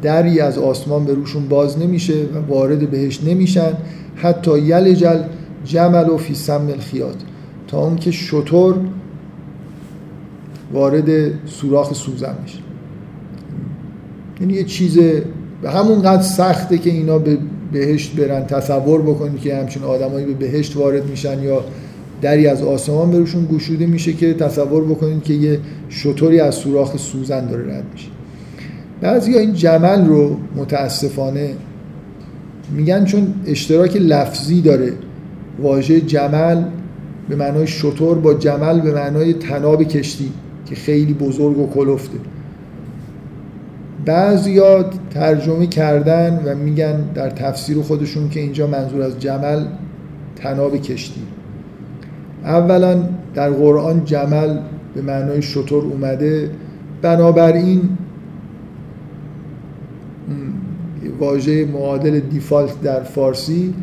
دری از آسمان به روشون باز نمیشه و وارد بهش نمیشن. حتی یلجل جمل و فی سم الخیات تا اون که شطور وارد سوراخ سوزن میشه. یعنی یه چیز همونقدر سخته که اینا به بهشت برن تصور بکنید که همچین آدمایی به بهشت وارد میشن یا دری از آسمان بهشون گشوده میشه که تصور بکنید که یه شطوری از سوراخ سوزن داره رد میشه. بعضی این جمل رو متاسفانه میگن چون اشتراک لفظی داره. واژه جمل به معنای شطور با جمل به معنای تناب کشتی که خیلی بزرگ و کلفته. بعضیا ترجمه کردن و میگن در تفسیر خودشون که اینجا منظور از جمل تناب کشتی. اولا در قرآن جمل به معنای شطور اومده. بنابراین واژه معادل دیفالت در فارسی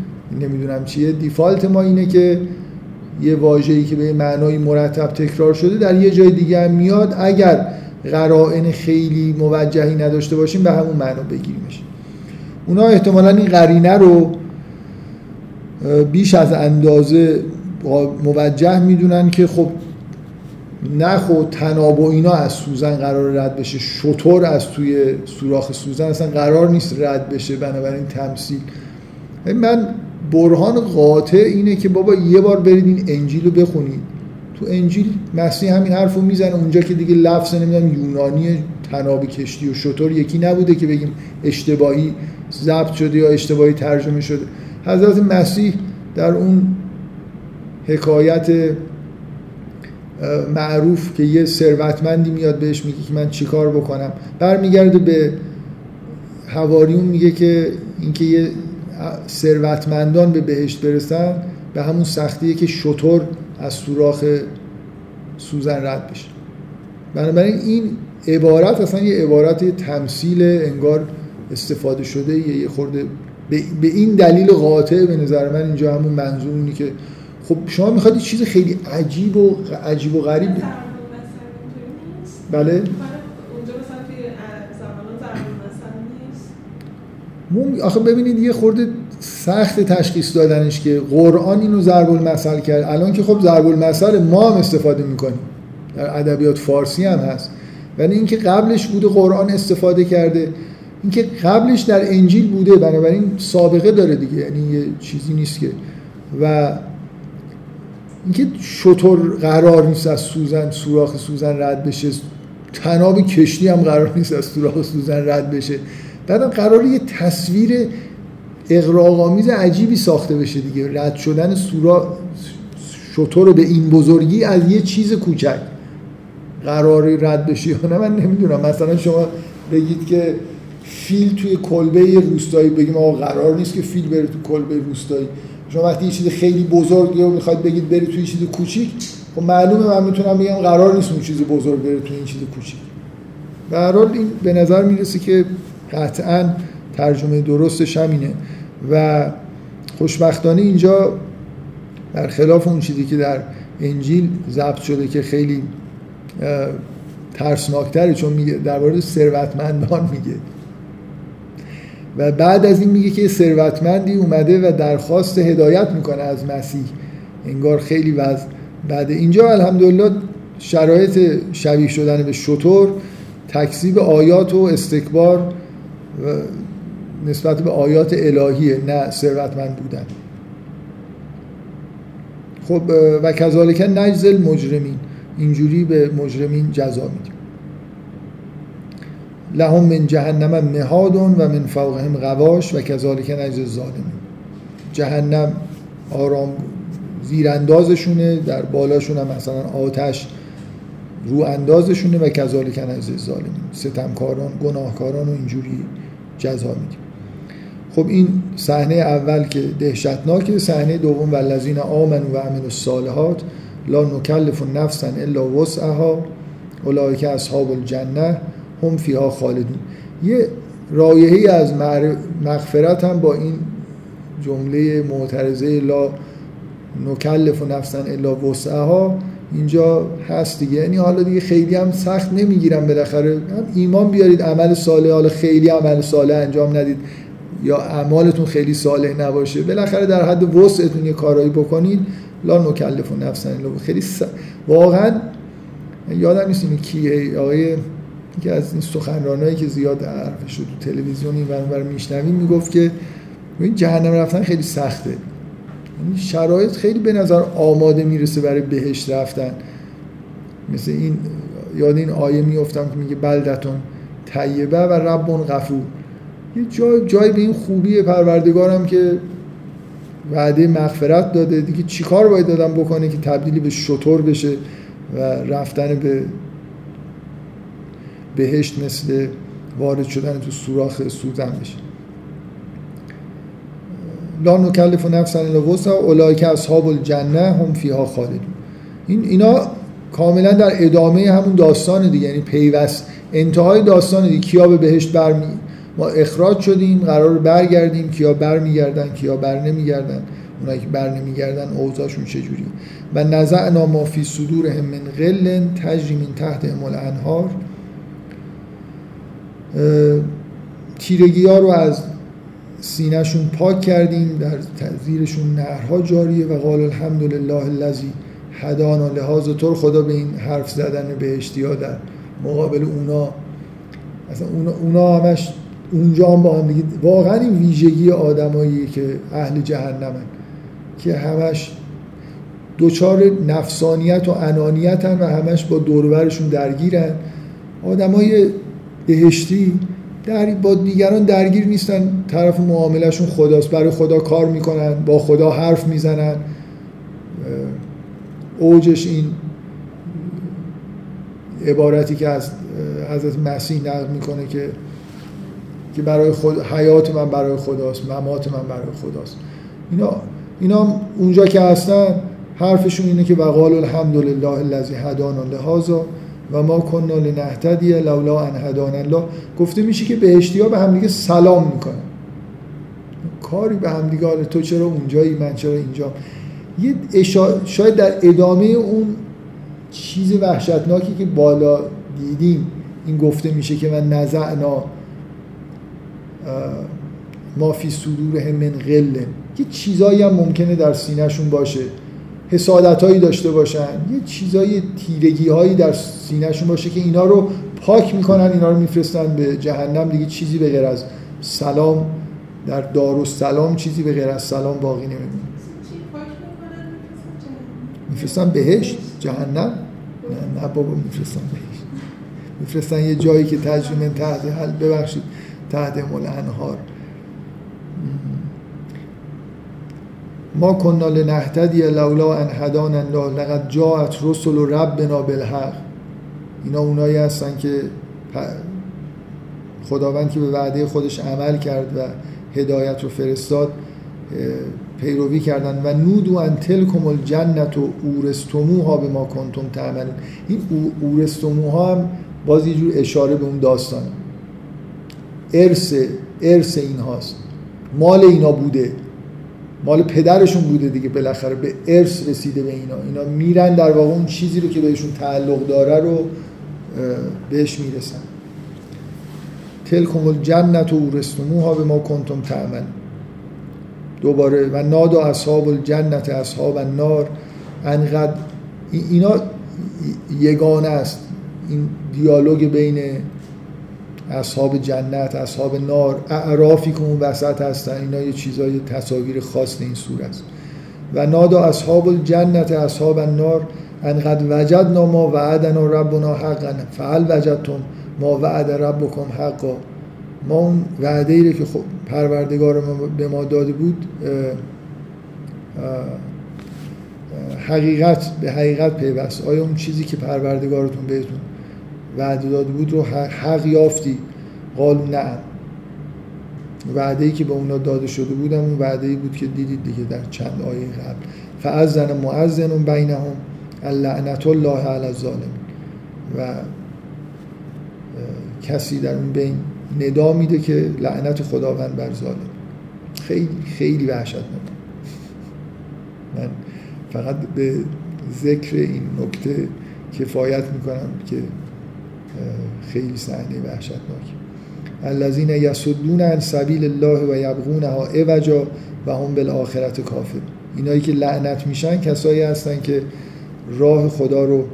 نمی‌دونم چیه دیفالت ما اینه که یه واژه‌ای که به معنای مرتب تکرار شده در یه جای دیگه هم میاد. اگر قرائن خیلی موجهی نداشته باشیم به همون معنا بگیریمش. اونا احتمالا این قرینه رو بیش از اندازه موجه می‌دونن که خب نخ و تناب و اینا از سوزن قرار رد بشه. شطور از توی سوراخ سوزن اصلا قرار نیست رد بشه بنابراین تمثیل. من برهان قاطع اینه که بابا یه بار برید این انجیل رو بخونید. تو انجیل مسیح همین حرف رو می‌زنه. اونجا که دیگه لفظ نمی‌دونم یونانی تناب کشتی و شطور یکی نبوده که بگیم اشتباهی ضبط شده یا اشتباهی ترجمه شده. حضرت مسیح در اون حکایت معروف که یه ثروتمندی میاد بهش میگه که من چیکار بکنم؟ برمیگرده به هواریون میگه که اینکه یه ثروتمندان به بهشت برسن به همون سختیه که شطور از سوراخ سوزن رد بشه. بنابراین این عبارت اصلا یه عبارت تمثیل انگار استفاده شده یه خورده به این دلیل قاطع به نظر من اینجا همون منظور که خب شما می‌خواد چیز خیلی عجیب و عجیب و غریب بله. آخه ببینید یه خورده سخت تشخیص دادنش که قرآن اینو ضرب المثل کرد. الان که خب ضرب المثل ما هم استفاده می‌کنیم. در ادبیات فارسی هم هست. ولی اینکه قبلش بوده قرآن استفاده کرده اینکه قبلش در انجیل بوده بنابراین سابقه داره دیگه. یعنی یه چیزی نیست که. و اینکه شطور قرار نیست از سوزن سوراخ سوزن رد بشه. تناب کشتی هم قرار نیست از سوراخ سوزن رد بشه. بعدم قرار یه تصویر اقراقامیز عجیبی ساخته بشه دیگه. رد شدن سوراخ شطور به این بزرگی از یه چیز کوچک. قراری رد بشه یا نه من نمی‌دونم. مثلا شما بگید که فیل توی کلبه روستایی بگیم آقا قرار نیست که فیل بره تو کلبه روستایی. شما وقتی یه چیز خیلی بزرگی رو می‌خواد بگید بری توی چیز کوچیک خب معلومه من می‌تونم بگم قرار نیست اون چیز بزرگ بره توی این چیز کوچیک. به هر حال این به نظر می‌رسه که قطعا ترجمه درستش همینه. و خوشبختانه اینجا در خلاف اون چیزی که در انجیل ضبط شده که خیلی ترسناکتره چون میگه در مورد ثروتمندان میگه. و بعد از این میگه که ثروتمندی اومده و درخواست هدایت می‌کنه از مسیح. انگار خیلی وضع بعد اینجا الحمدلله شرایط شبیه شدن به شطور تکذیب آیات و استکبار و نسبت به آیات الهیه نه ثروتمند بودن. خب و کذالک نجزل مجرمین اینجوری به مجرمین جزا میدیم. لهم من جهنم مهادون و من فوقهم غواش و کذالک نجز ظالمین جهنم آرام زیراندازشونه در بالاشون هم مثلا آتش رو اندازشونه و کذالک نجز ظالمین ستمکاران گناهکاران و اینجوری جزا میدیم. خب این صحنه اول که دهشتناکه صحنه دوم والذین آمنوا و عملوا الصالحات لا نکلف نفسا الا وسعها اولئک اصحاب الجنه هم فیها خالدون. یه رایحه از مغفرت هم با این جمله معترضه لا نکلف و نفسا الا وسعها اینجا هست دیگه. یعنی حالا دیگه خیلی هم سخت نمی‌گیرم بالاخره. ایمان بیارید عمل صالح حالا خیلی عمل صالح انجام ندید. یا اعمالتون خیلی صالح نباشه بالاخره در حد وسعتون یه کارایی بکنید لا نکلف و نفسن خیلی س... واقعا یادم نیست این کیه آقای که از این سخنرانایی که زیاد حرف شد تو تلویزیون این ور میشنویم می‌گفت که این جهنم رفتن خیلی سخته. شرایط خیلی به نظر آماده می‌رسه برای بهشت رفتن. مثل این یاد این آیه میفتم که میگه بلدتون طیبه و ربون غفور. یه جای جای به این خوبی پروردگارم که وعده مغفرت داده. دیگه چیکار باید دادم بکنه که تبدیلی به شطور بشه و رفتن به بهشت مثل وارد شدن تو سوراخ سوزن بشه. لا نکلف نفسا الا وسعها اصحاب الجنه هم فیها خالدون. این اینا کاملا در ادامه همون داستان دیگه یعنی پیوست انتهای داستان دیگه. کیا به بهشت برمی ما اخراج شدیم قرار برگردیم کیا برمیگردن کیا بر نمیگردن اونایی که بر نمیگردن اوضاعشون چجوری؟ و نزعنا ما فی صدورهم من غل تجری من تحت امال انهار. تیرگی ها رو از سینهشون پاک کردیم در زیرشون نهرها جاریه و قال الحمدلله الذی هدانا. لحاظ طور خدا به این حرف زدن بهشتی ها در مقابل اونا. اصلا اونا, اونا همش اونجا هم با هم دیگه واقعا این ویژگی آدمایی که اهل جهنمن که همش دوچار نفسانیت و انانیتن و همش با دورورشون درگیرن. آدمای بهشتی در با دیگران درگیر نیستن. طرف معاملهشون خداست. برای خدا کار می‌کنن. با خدا حرف می‌زنن. اوجش این عبارتی که از حضرت مسیح نقل می‌کنه که که برای خود حیات من برای خداست ممات من برای خداست. اینا اینا اونجا که هستن حرفشون اینه که وقال الحمدلله الذی هدانا لهذا و ما کننا لنهتدی لولا ان هدانا الله. گفته میشه که بهشتی ها به همدیگه سلام می‌کنن کاری به همدیگه حالا تو چرا اونجایی من چرا اینجا؟ یه شاید در ادامه اون چیز وحشتناکی که بالا دیدیم این گفته میشه که من نزعنا ما فی صدور من غله. یه چیزایی هم ممکنه در سینهشون باشه. حسادت هایی داشته باشن. یه چیزای تیرگی هایی در سینهشون باشه که اینا رو پاک می‌کنن اینا رو میفرستن به جهنم. دیگه چیزی به غیر از سلام در دار و سلام چیزی به غیر از سلام باقی نمیمونه. میفرستن بهشت؟ جهنم؟ نه نه بابا میفرستن بهشت. میفرستن یه جایی که تجربه تحت حل. ببخشید. تحت مول انهار ما کنا لنهتدی لولا ان هدانا الله لقد جاءت رسل ربنا بالحق. اینا اونایی هستن که خداوند که به وعده خودش عمل کرد و هدایت رو فرستاد پیروی کردن. و نودو ان تلکم الجنت و اورستموها به ما کنتم تعملون. این اورستموها هم باز یه جور اشاره به اون داستان ارث ارث این هاست. مال اینا بوده. مال پدرشون بوده دیگه بالاخره. به ارث رسیده به اینا. اینا میرن در واقع اون چیزی رو که بهشون تعلق داره رو بهش می‌رسن. تلکم الجنت و اورستموها به ما کنتم تعمل. دوباره و نادا اصحاب الجنت اصحاب النار. انقدر اینا یگانه است. این دیالوگ بین اصحاب جنت اصحاب نار اعرافی که اون وسط هستن اینا یه چیزای تصاویر خاص این سور است. و نادا اصحاب الجنت اصحاب النار انقد وجدنا ما وعدنا ربنا حقا فعل وجدتم ما وعد ربکم حقا. ما اون وعده ای که خب پروردگار ما به ما داده بود حقیقت به حقیقت پیوست. آیا اون چیزی که پروردگارتون بهتون وعده داده بود رو حق یافتی. قالو نه وعده ای که به اونا داده شده بودم اون وعده ای بود که دیدید دیگه در چند آیه قبل. فعزن معزن بینهم اللعنت الله علی الظالم و کسی در اون بین ندا میده که لعنت خداوند بر ظالم. خیلی خیلی وحشتناک. من فقط به ذکر این نکته کفایت می‌کنم که خیلی صحنه وحشتناک. الذین یسدون عن سبیل الله و یبغونها عوجا و هم بالآخرت کافر اینایی که لعنت میشن کسایی هستن که راه خدا رو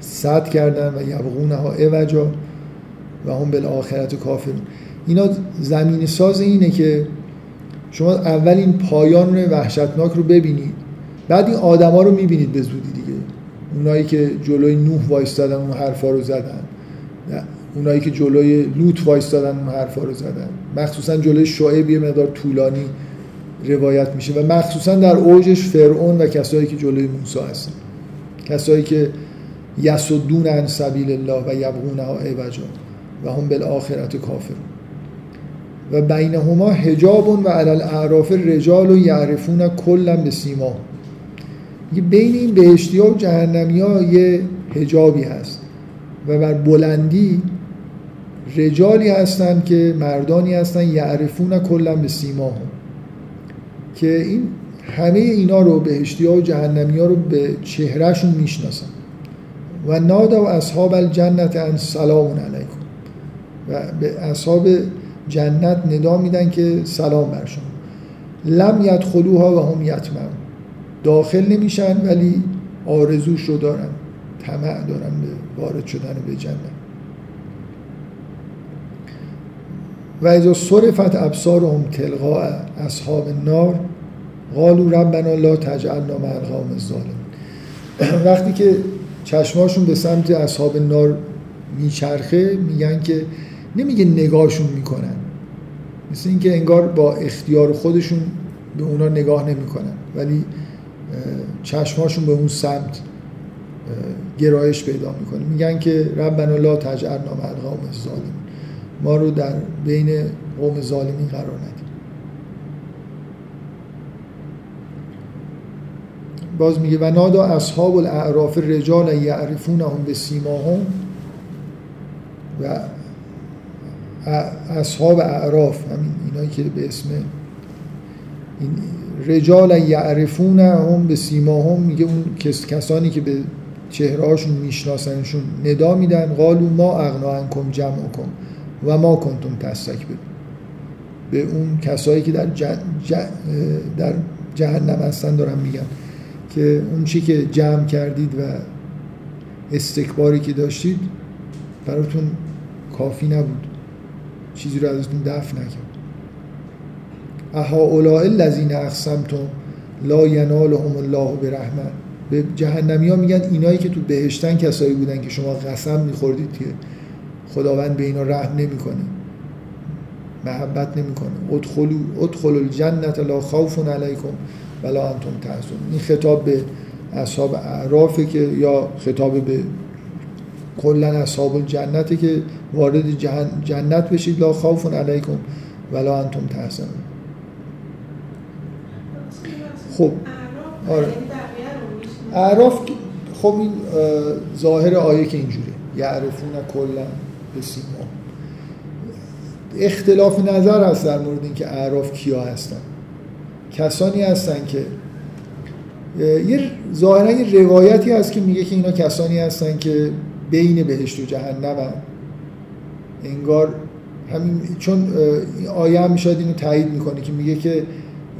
صد کردن و یبغونها عوجا و هم بالآخرت کافر اینا زمین ساز اینه که شما اول این پایان وحشتناک رو ببینید بعد این آدما رو می‌بینید به زودی دیگه. اونایی که جلوی نوح وایستادن اون حرفا رو زدن. اونایی که جلوی لوط وایستادن اون حرفا رو زدن. مخصوصا جلوی شعیب یه مقدار طولانی روایت میشه و مخصوصا در اوجش فرعون و کسایی که جلوی موسی هستن. کسایی که یسدون عن سبیل الله و یبغونها عوجا و هم بالآخرت کافر. و بینهما حجاب و علال اعراف رجال و یعرفون کلا به سیما. بین این بهشتی ها و جهنمی ها یه حجابی هست. و بر بلندی رجالی هستند که مردانی هستند یعرفون کلا به سیما. که این همه اینا رو بهشتی ها و جهنمی ها رو به چهرهشون می‌شناسن. و نادا و اصحاب الجنت ان سلام علیکم. و به اصحاب جنت ندا میدن که سلام بر شما. لم یدخلوها و هم یتمم داخل نمیشن ولی آرزوش رو دارن طمع دارن به وارد شدن به جنت. و اذا صرفت ابصارهم تلقاء اصحاب النار قالوا ربنا لا تجعلنا مع القوم وقتی که چشماشون به سمت اصحاب نار میچرخه میگن که نمیگه نگاهشون می‌کنن. مثل اینکه انگار با اختیار خودشون به اونا نگاه نمی‌کنن ولی چشماشون به اون سمت گرایش پیدا می‌کنه. میگن که ربنا لا تجعلنا مع القوم الظالمین. ما رو در بین قوم ظالمین قرار ندیم. باز میگه و نادا اصحاب الاعراف رجال یعرفونهم به سیماهم و اصحاب اعراف همین اینایی که به اسم این رجال یعرفون هم به سیماهم میگه اون کسانی که به چهرهاشون میشناسنشون ندا میدن قالو ما اغنا انکم جمعکم و ما کنتم تستکبر. به اون کسایی که در, در جهنم هستن دارن میگن که اون چی که جمع کردید و استکباری که داشتید براتون کافی نبود. چیزی رو ازتون دفع نکرد. اها اولای الذین اقسمتم لا ینالهم الله برحمت. به جهنمی ها میگن اینایی که تو بهشتن کسایی بودن که شما قسم میخوردید که خداوند به اینا رحم نمی‌کنه. محبت نمی‌کنه. ادخلوا ادخلوا الجنت لا خوف علیکم ولا انتم تحزنون. این خطاب به اصحاب اعرافه که یا خطاب به کلا اصحاب الجنته که وارد جنت بشید. لا خوف علیکم ولا انتم تحزنون. خب. آره. اعراف خب این ظاهر آیه که اینجوره یعرفون کلا به سیما. اختلاف نظر هست در مورد اینکه اعراف کیا هستن. کسانی هستن که یه ظاهرا یه روایتی هست که میگه که اینا کسانی هستن که بین بهشت و جهنم هم. انگار همین چون آیه هم شاید اینو تایید می‌کنه که میگه که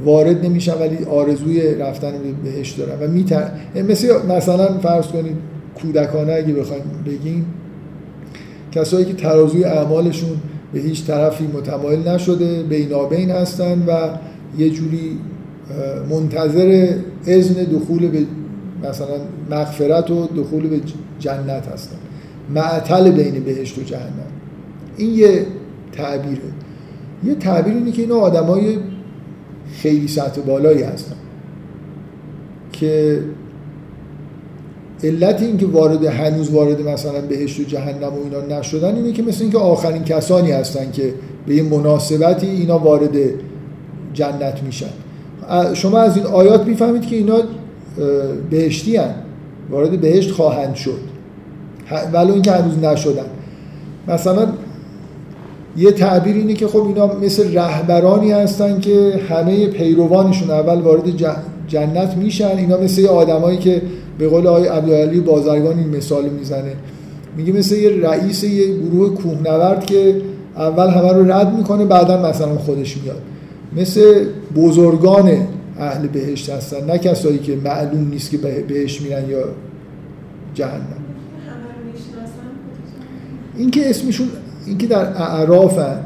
وارد نمیشن ولی آرزوی رفتن به بهشت دارن. و میتر مثل مثلا فرض کنید کودکانه اگه بخوایم بگیم کسایی که ترازوی اعمالشون به هیچ طرفی متمایل نشده بینابین هستن و یه جوری منتظر اذن دخول به مثلا مغفرت و دخول به جنت هستن. معطل بین بهشت و جهنم. این یه تعبیره. یه تعبیر اینه که اینا آدمای خیلی سطح بالایی هستن. که علت این که وارد هنوز وارد مثلا بهشت و جهنم و اینا نشدن اینه که مثل اینکه آخرین کسانی هستن که به یه مناسبتی اینا وارد جنت میشن. شما از این آیات می‌فهمید که اینا بهشتی هن. وارد بهشت خواهند شد. ولو اینکه هنوز نشدن. مثلا یه تعبیر اینه که خب اینا مثل رهبرانی هستن که همه پیروانشون اول وارد جنت میشن. اینا مثل آدمایی که به قول آقای عبدالعلی بازرگان این مثال می‌زنه. میگه مثل یه رئیس یه گروه کوهنورد که اول همه رو رد می‌کنه بعدا مثلا خودش میاد. مثل بزرگان اهل بهشت هستن نه کسایی که معلوم نیست که بهش میرن یا جهنم. این که اسمشون این که در اعرافن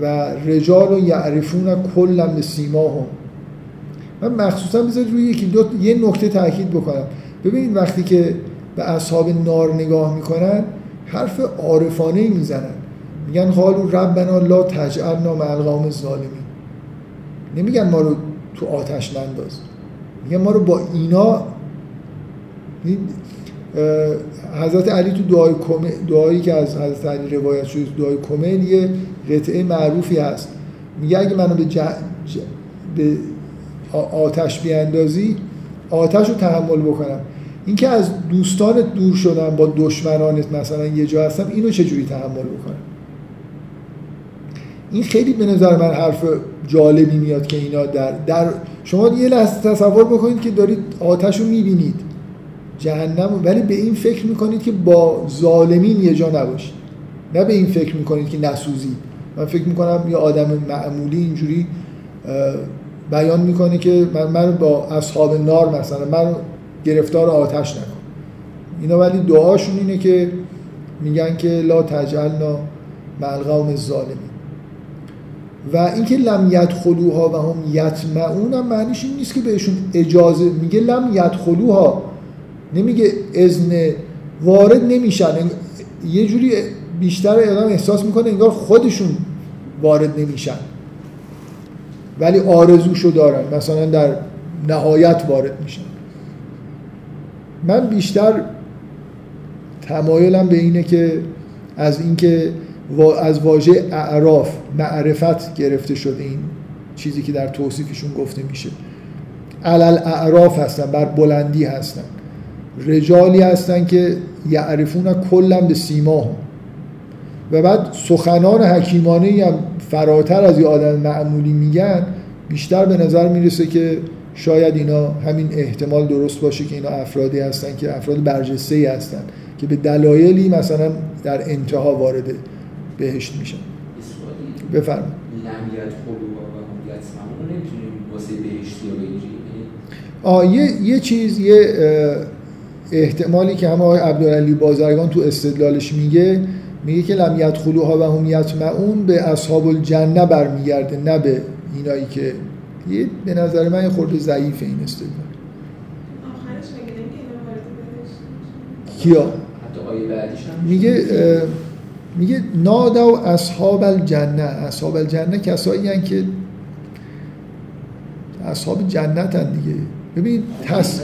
و رجال و یعرفون کلا به سیما هم. من مخصوصا بذارید روی یکی دو یه نکته تاکید بکنم. ببینید وقتی که به اصحاب نار نگاه می‌کنن حرف عارفانه می‌زنن. میگن حالو ربنا لا تجعلنا مع القوم الظالمین. نمیگن ما رو تو آتش ننداز. میگن ما رو با اینا حضرت علی تو دعای دعایی که از حضرت علی روایت شده دعای کمیل یه قطعه معروفی هست. میگه اگه منو به, به آتش بیاندازی آتش رو تحمل بکنم. اینکه از دوستانت دور شدن با دشمنانت مثلا یه جا هستم اینو چجوری تحمل بکنم؟ این خیلی به نظر من حرف جالبی میاد که اینا در, در شما یه لحظه تصور بکنید که دارید آتش رو می‌بینید. جهنم ولی به این فکر می‌کنید که با ظالمین یه جا نباشید نه به این فکر می‌کنید که نسوزید من فکر می‌کنم یه آدم معمولی اینجوری بیان می‌کنه که من من با اصحاب نار مثلا من گرفتار آتش نکن. اینا ولی دعاشون اینه که میگن که لا تجعلنا مع القوم الظالمین. و اینکه لم یدخلوها و هم یطمعون هم معنیش این نیست که بهشون اجازه میگه لم یدخلوها نمیگه اذن وارد نمیشن. یه جوری بیشتر آدم احساس می‌کنه انگار خودشون وارد نمیشن. ولی آرزوشو دارن. مثلا در نهایت وارد میشن. من بیشتر تمایلم به اینه که از اینکه از واژه اعراف معرفت گرفته شده این چیزی که در توصیفشون گفته میشه. علل اعراف هستن بر بلندی هستن. رجالی هستن که یعرفون کلا به سیما. هم. و بعد سخنان حکیمانه هم فراتر از یه آدم معمولی میگن بیشتر به نظر می‌رسه که شاید اینا همین احتمال درست باشه که اینا افرادی هستن که افراد برجسته ای هستن که به دلایلی مثلا در انتها وارد بهشت میشن. بفرمایید. آه یه, یه چیز یه احتمالی که همه آقای عبدالعلی بازرگان تو استدلالش میگه میگه که لم یدخلوها و هم یطمعون به اصحاب الجنه برمیگرده نه به اینایی که یه به نظر من خورده ضعیف این استدلال. آخرش کیا؟ هم میگه. میگه نادا و اصحاب الجنه اصحاب الجنه کسایی هن که اصحاب جنت هن دیگه. ببین تص...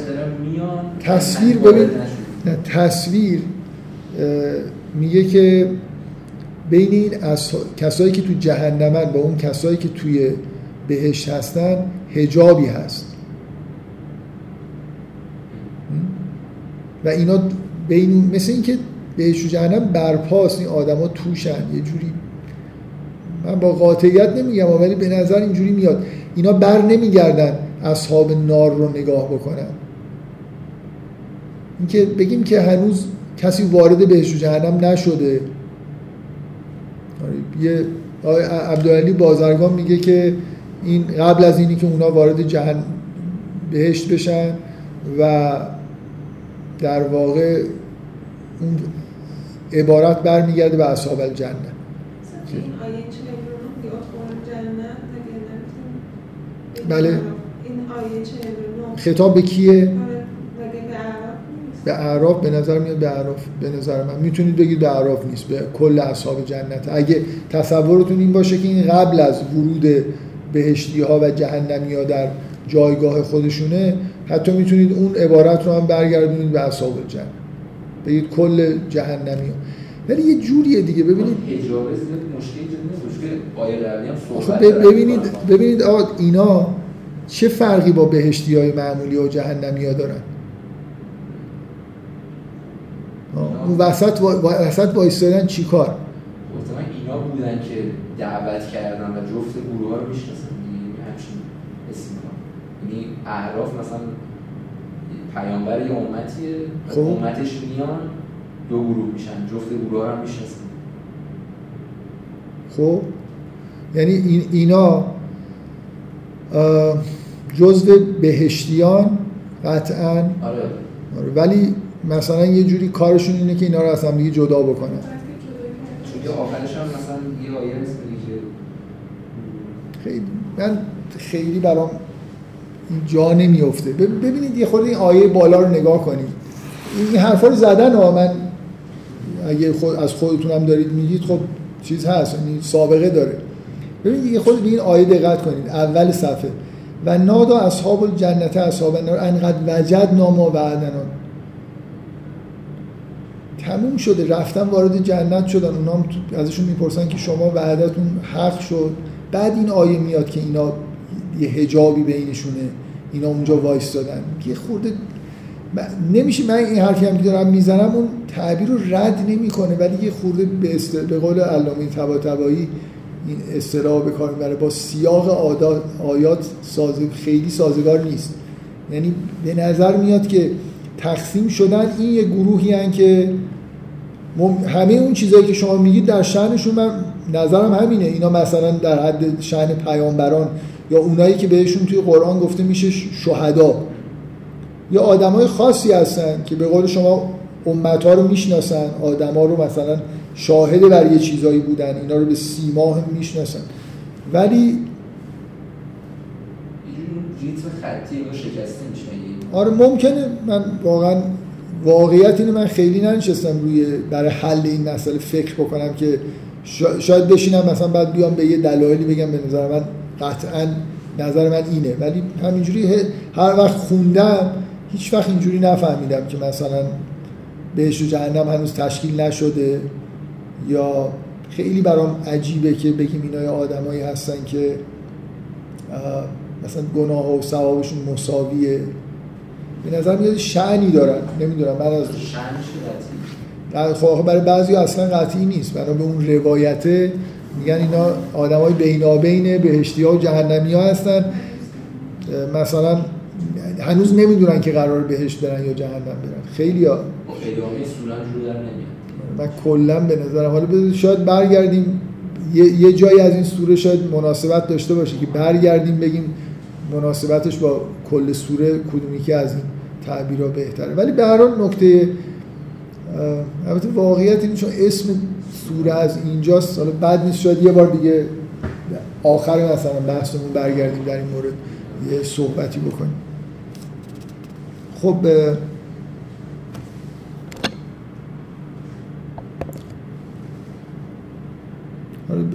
تصویر ببین نه تصویر میگه که بین این. کسایی که تو جهنمن با اون کسایی که توی بهشت هستن هجابی هست. و اینا بین مثل اینکه بهش جهنم برپاست این آدما توشن. یه جوری من با قاطعیت نمیگم ولی به نظر اینجوری میاد. اینا بر نمیگردن. اصحاب نار رو نگاه بکنن. اینکه بگیم که هنوز کسی وارد بهش جهنم نشده. آره، یه عبدالعلی بازرگان میگه که این قبل از اینی که اونا وارد جهن بهشت بشن و در واقع اون عبارت برمیگرده به اصحاب الجنه. بله. خطاب به کیه؟ آره، به اعراف به نظر میاد به اعراف به نظر من. می‌تونید بگید به اعراف نیست به کل اصحاب جنت. اگه تصورتون این باشه که این قبل از ورود بهشتی ها و جهنمی ها در جایگاه خودشونه حتی می‌تونید اون عبارت رو هم برگردونید به اصحاب الجنه بگید کل جهنمی. ها ولی یه جوریه دیگه. ببینید. ببینید ببینید آقا اینا چه فرقی با بهشتی های معمولی و جهنمی ها دارن اون وسط وسط وایستادن چی کار؟ اینا بودن که دعوت کردن و جفت گروه ها رو می‌شناسن. همچین اسم یعنی اعراف مثلا پیامبر یه امتیه خب. امتش میان دو گروه میشن. جفت گروه ها هم می‌شناسن. خب. یعنی این اینا جزو بهشتیان قطعا. آره. آره. ولی مثلا یه جوری کارشون اینه که اینا رو از هم دیگه جدا بکنن. چون آخرش هم مثلا یه آیه خیلی من خیلی برام جا نمیفته ببینید یه خورده این آیه بالا رو نگاه کنید. این حرفا رو زدن ها من اگه خود از خودتونم دارید میگید خب چیز هست یعنی سابقه داره. ببینید یه خود به این آیه دقت کنید. اول صفحه. و نادا اصحاب الجنت اصحاب النار. انقدر وجد ناما بعدنا تموم شده رفتن وارد جنت شدن. اونا ازشون می‌پرسن که شما وعدتون حق شد. بعد این آیه میاد که اینا یه هجابی بینشونه. اینا اونجا وایستادن. یه خورده نمیشه من این حرفی هم دارم می‌زنم اون تعبیر رو رد نمی‌کنه. ولی یه خورده به. به قول علامه طباطبایی این اصطلاح به کار می‌بره. با سیاق آیات ساز... خیلی سازگار نیست. یعنی به نظر میاد که تقسیم شدن این یه گروهی هن که همه اون چیزایی که شما میگید در شأنشون من نظرم همینه. اینا مثلا در حد شأن پیامبران یا اونایی که بهشون توی قرآن گفته میشه شهدا. یا آدمای خاصی هستن که به قول شما امتها رو می‌شناسن. آدما رو مثلا شاهد بر یه چیزایی بودن اینا رو به سیما هم می‌شناسن. ولی آره ممکنه. من واقعا واقعیت اینه من خیلی ننشستم روی برای حل این مسئله فکر بکنم که شاید بشینم مثلا بعد بیام به یه دلایلی بگم به نظر من قطعا نظر من اینه. ولی همینجوری هر وقت خوندم هیچ وقت اینجوری نفهمیدم که مثلا بهش و جهنم هنوز تشکیل نشده. یا خیلی برام عجیبه که بگیم اینا آدمایی هستن که مثلا گناه و ثوابشون مساویه. به نظر میاد شعنی دارن. نمی‌دونم من از خب برای بعضی اصلا قطعی نیست. برای به اون روایته میگن اینا آدمای بینابین بهشتی ها و جهنمی ها هستن. مثلا هنوز نمی‌دونن که قرار بهشت برن یا جهنم برن. خیلی ها من کلا به نظرم حالا شاید برگردیم یه جایی از این سوره شاید مناسبت داشته باشه که برگردیم بگیم مناسبتش با کل سوره کدومی که از این تعبیرها بهتره. ولی به هر حال نکته البته واقعیت این چون اسم سوره از اینجاست حالا بعد نیست شاید یه بار دیگه آخر مثلا بحثمون برگردیم در این مورد یه صحبتی بکنیم. خب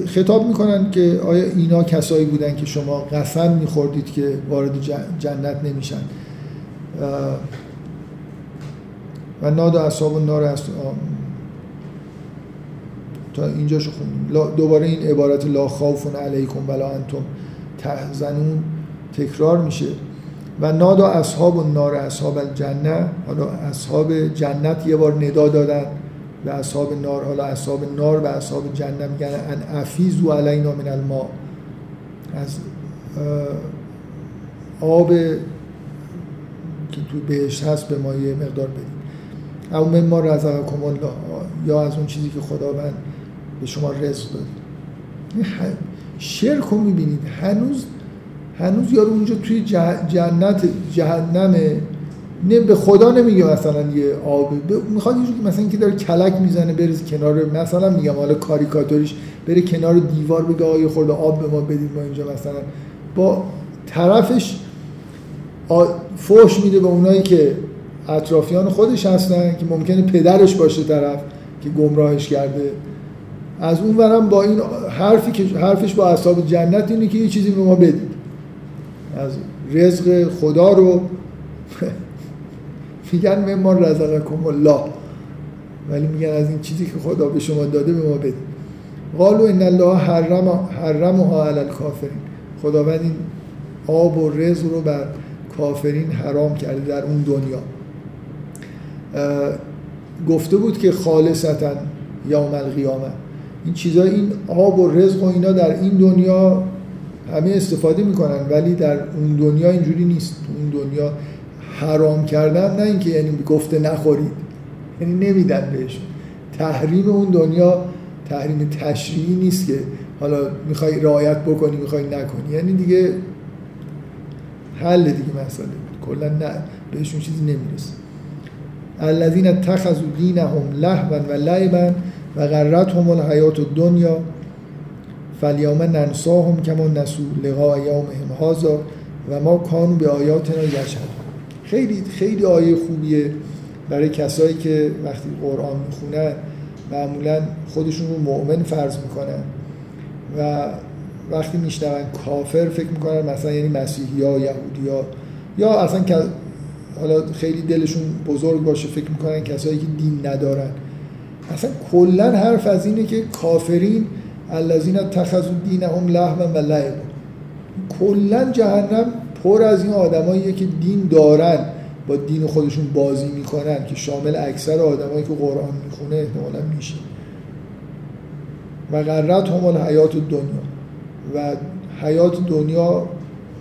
خطاب می‌کنن که آیا اینا کسایی بودن که شما قسم میخوردید که وارد جنت نمیشن؟ و نادا اصحاب و نار است تا اینجاشو خوندیم. دوباره این عبارت لا خوف علیکم ولا انتم تحزنون تکرار میشه. و نادا اصحاب و نار اصحاب الجنه حالا اصحاب جنت یه بار ندا دادن. به اصحاب نار حالا اصحاب نار و اصحاب جنه میگن ان افیزو علینا من الماء. از آب که تو بهشت هست به ما یه مقدار بدیم او من ما رزقکم الله یا از اون چیزی که خداوند به شما رزق داد. شرک رو می‌بینید. هنوز هنوز یارو اونجا توی جنت جهنمه. نه به خدا نمیگه مثلا یه آب می‌خواد یه مثلا اینکه داره کلک می‌زنه بره کنار مثلا میگم حالا کاریکاتوریش بره کنار دیوار بگه آیه خورده آب به ما بدید ما اینجا مثلا. با طرفش فوش میده به اونایی که اطرافیان خودش هستن که ممکنه پدرش باشه طرف که گمراهش کرده. از اون ورم با این حرفی که حرفش با اصحاب جنت اینه که یه چیزی به ما بدید. از رزق خدا رو. میگن ما رزقکم الله. ولی میگن از این چیزی که خدا به شما داده به ما بدید قالو ان الله حرم حرمها علی الکافرین. خداوند این آب و رزق رو بر کافرین حرام کرده در اون دنیا. گفته بود که خالصتا یوم القیامه این چیزا این آب و رزق و اینا در این دنیا همه استفاده می‌کنن ولی در اون دنیا اینجوری نیست. اون دنیا حرام کردن نه اینکه یعنی گفته نخورید. یعنی نمیدن بهشون تحریم اون دنیا تحریم تشریعی نیست که حالا می‌خوای رعایت بکنی می‌خوای نکنی. یعنی دیگه حل دیگه مسئله کلا نه بهشون چیزی نمی‌رسه. الذين اتخذوا دینهم لهوا و لعبا و غرتهم الحیات الدنیا فالیوم ننساهم کما نسو لقاء یومهم هذا و ما کانو به آیاتنا خیلی خیلی آیه خوبیه برای کسایی که وقتی قرآن می‌خونن معمولا خودشون رو مؤمن فرض می‌کنن و وقتی میشنون کافر فکر می‌کنن مثلا یعنی مسیحی ها یهودی ها یا اصلا حالا خیلی دلشون بزرگ باشه فکر می‌کنن کسایی که دین ندارن. اصلا کلا حرف از اینه که کافرین الذین اتخذوا دینهم لهوا و لعبا. کلا جهنم پر از این آدماییه که دین دارن با دین خودشون بازی می‌کنن که شامل اکثر آدمایی که قرآن می‌خونه احتمالا میشه و هم حیات دنیا و حیات دنیا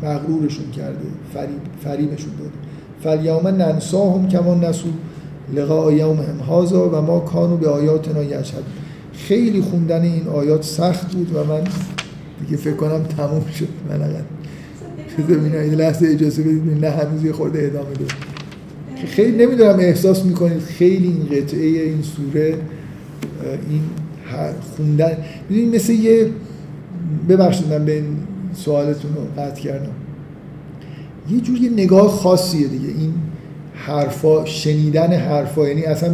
مغرورشون کرده فریب فریبشون داده. فلیام ننساهم کما نسو لقاء یوم هازا و ما کانو به آیاتنا یشهد خیلی خوندن این آیات سخت بود و من دیگه فکر کنم تموم شد. من اگر این لحظه اجازه بدید نه هنوز یه خورده ادامه دارم خیلی نمی‌دونم احساس می‌کنید خیلی این قطعه این سوره این خوندن. می‌دونید مثل یه ببخشید من به این سوالتون رو قطع کردم. یه جور یه نگاه خاصیه دیگه این حرفا شنیدن حرفا. یعنی اصلا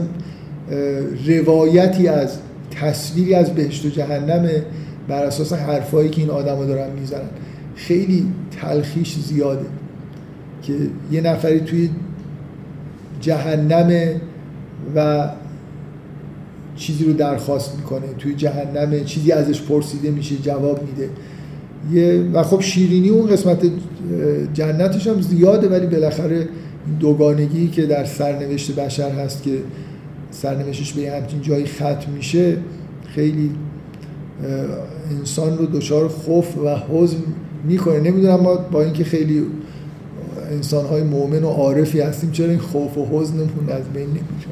روایتی از تصویری از بهشت و جهنم بر اساس حرفایی که این آدما دارن می‌زنن. خیلی تلخیش زیاده که یه نفری توی جهنم و چیزی رو درخواست می‌کنه توی جهنم چیزی ازش پرسیده میشه جواب میده. یه و خب شیرینی اون قسمت جنتش هم زیاده ولی بالاخره دوگانگی که در سرنوشت بشر هست که سرنوشتش به همچین جایی ختم میشه خیلی انسان رو دچار خوف و حزن می‌کنه نمی‌دونم ما با اینکه خیلی انسان های مؤمن و عارفی هستیم چرا این خوف و حزنمون از بین نمیشه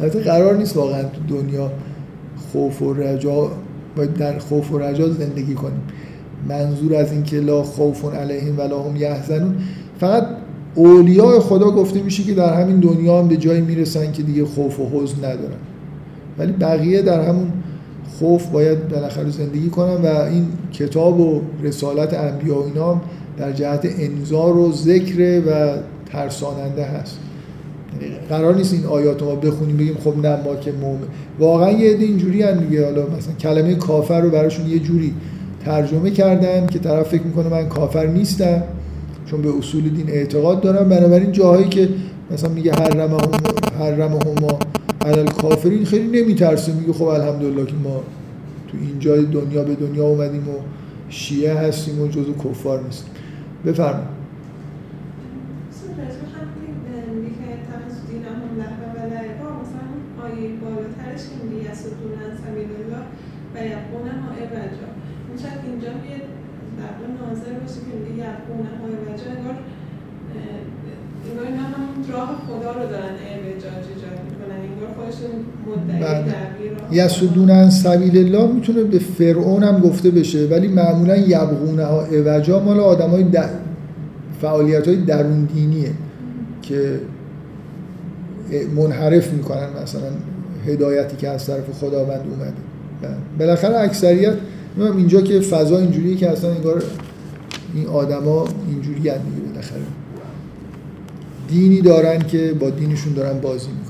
البته قرار نیست واقعا تو دنیا خوف و رجا باید در خوف و رجا زندگی کنیم. منظور از این که لا خوف علیهم ولا هم یحزنون. فقط اولیاء خدا گفته میشه که در همین دنیا هم به جایی می‌رسن که دیگه خوف و حزن ندارن. ولی بقیه در همون خوف باید بالاخره زندگی کنن و این کتاب و رسالت انبیا و اینا در جهت انذار و ذکر و ترساننده هست. قرار نیست این آیات ما بخونیم بگیم خب نه ما که مؤمن واقعا یه عده اینجوری هن دیگه. حالا مثلا کلمه کافر رو براشون یه جوری ترجمه کردن که طرف فکر می‌کنه من کافر نیستم چون به اصول دین اعتقاد دارم. بنابراین جاهایی که مثلا میگه حرم هم حرم ما علل کافرین خیلی نمیترسه. میگه خب الحمدلله که ما تو این جای دنیا به دنیا اومدیم و شیعه هستیم و جزو کفار نیستیم. بفرمایید راه خدا رو دارن اعوجاج ایجاد می‌کنن انگار خودشون یسودون سبیل الله می‌تونه به فرعون هم گفته بشه ولی معمولا یبغونه ها اوجا مال آدم های در... فعالیت های درون دینیه که منحرف می‌کنن مثلا هدایتی که از طرف خداوند اومده. بالاخره اکثریت اینجا که فضا اینجوریه که اصلا انگار این آدما اینجوری دیگه بالاخره. دینی دارن که با دینشون دارن بازی می‌کنن.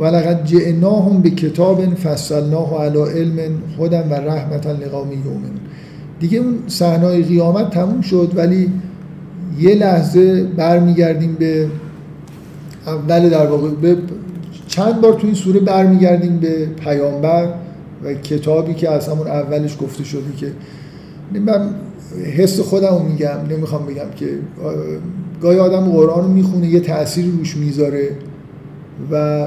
ولقد جئناهم به کتاب فصلناه علی علم خودم و رحمتا لقوم یومن دیگه اون صحنه قیامت تموم شد ولی یه لحظه برمیگردیم به اول در واقع به چند بار تو این سوره برمیگردیم به پیامبر و کتابی که از همون اولش گفته شده که من حس خودم رو میگم نمی‌خوام بگم که گاهی آدم قرآن رو می‌خونه یه تأثیری روش می‌ذاره و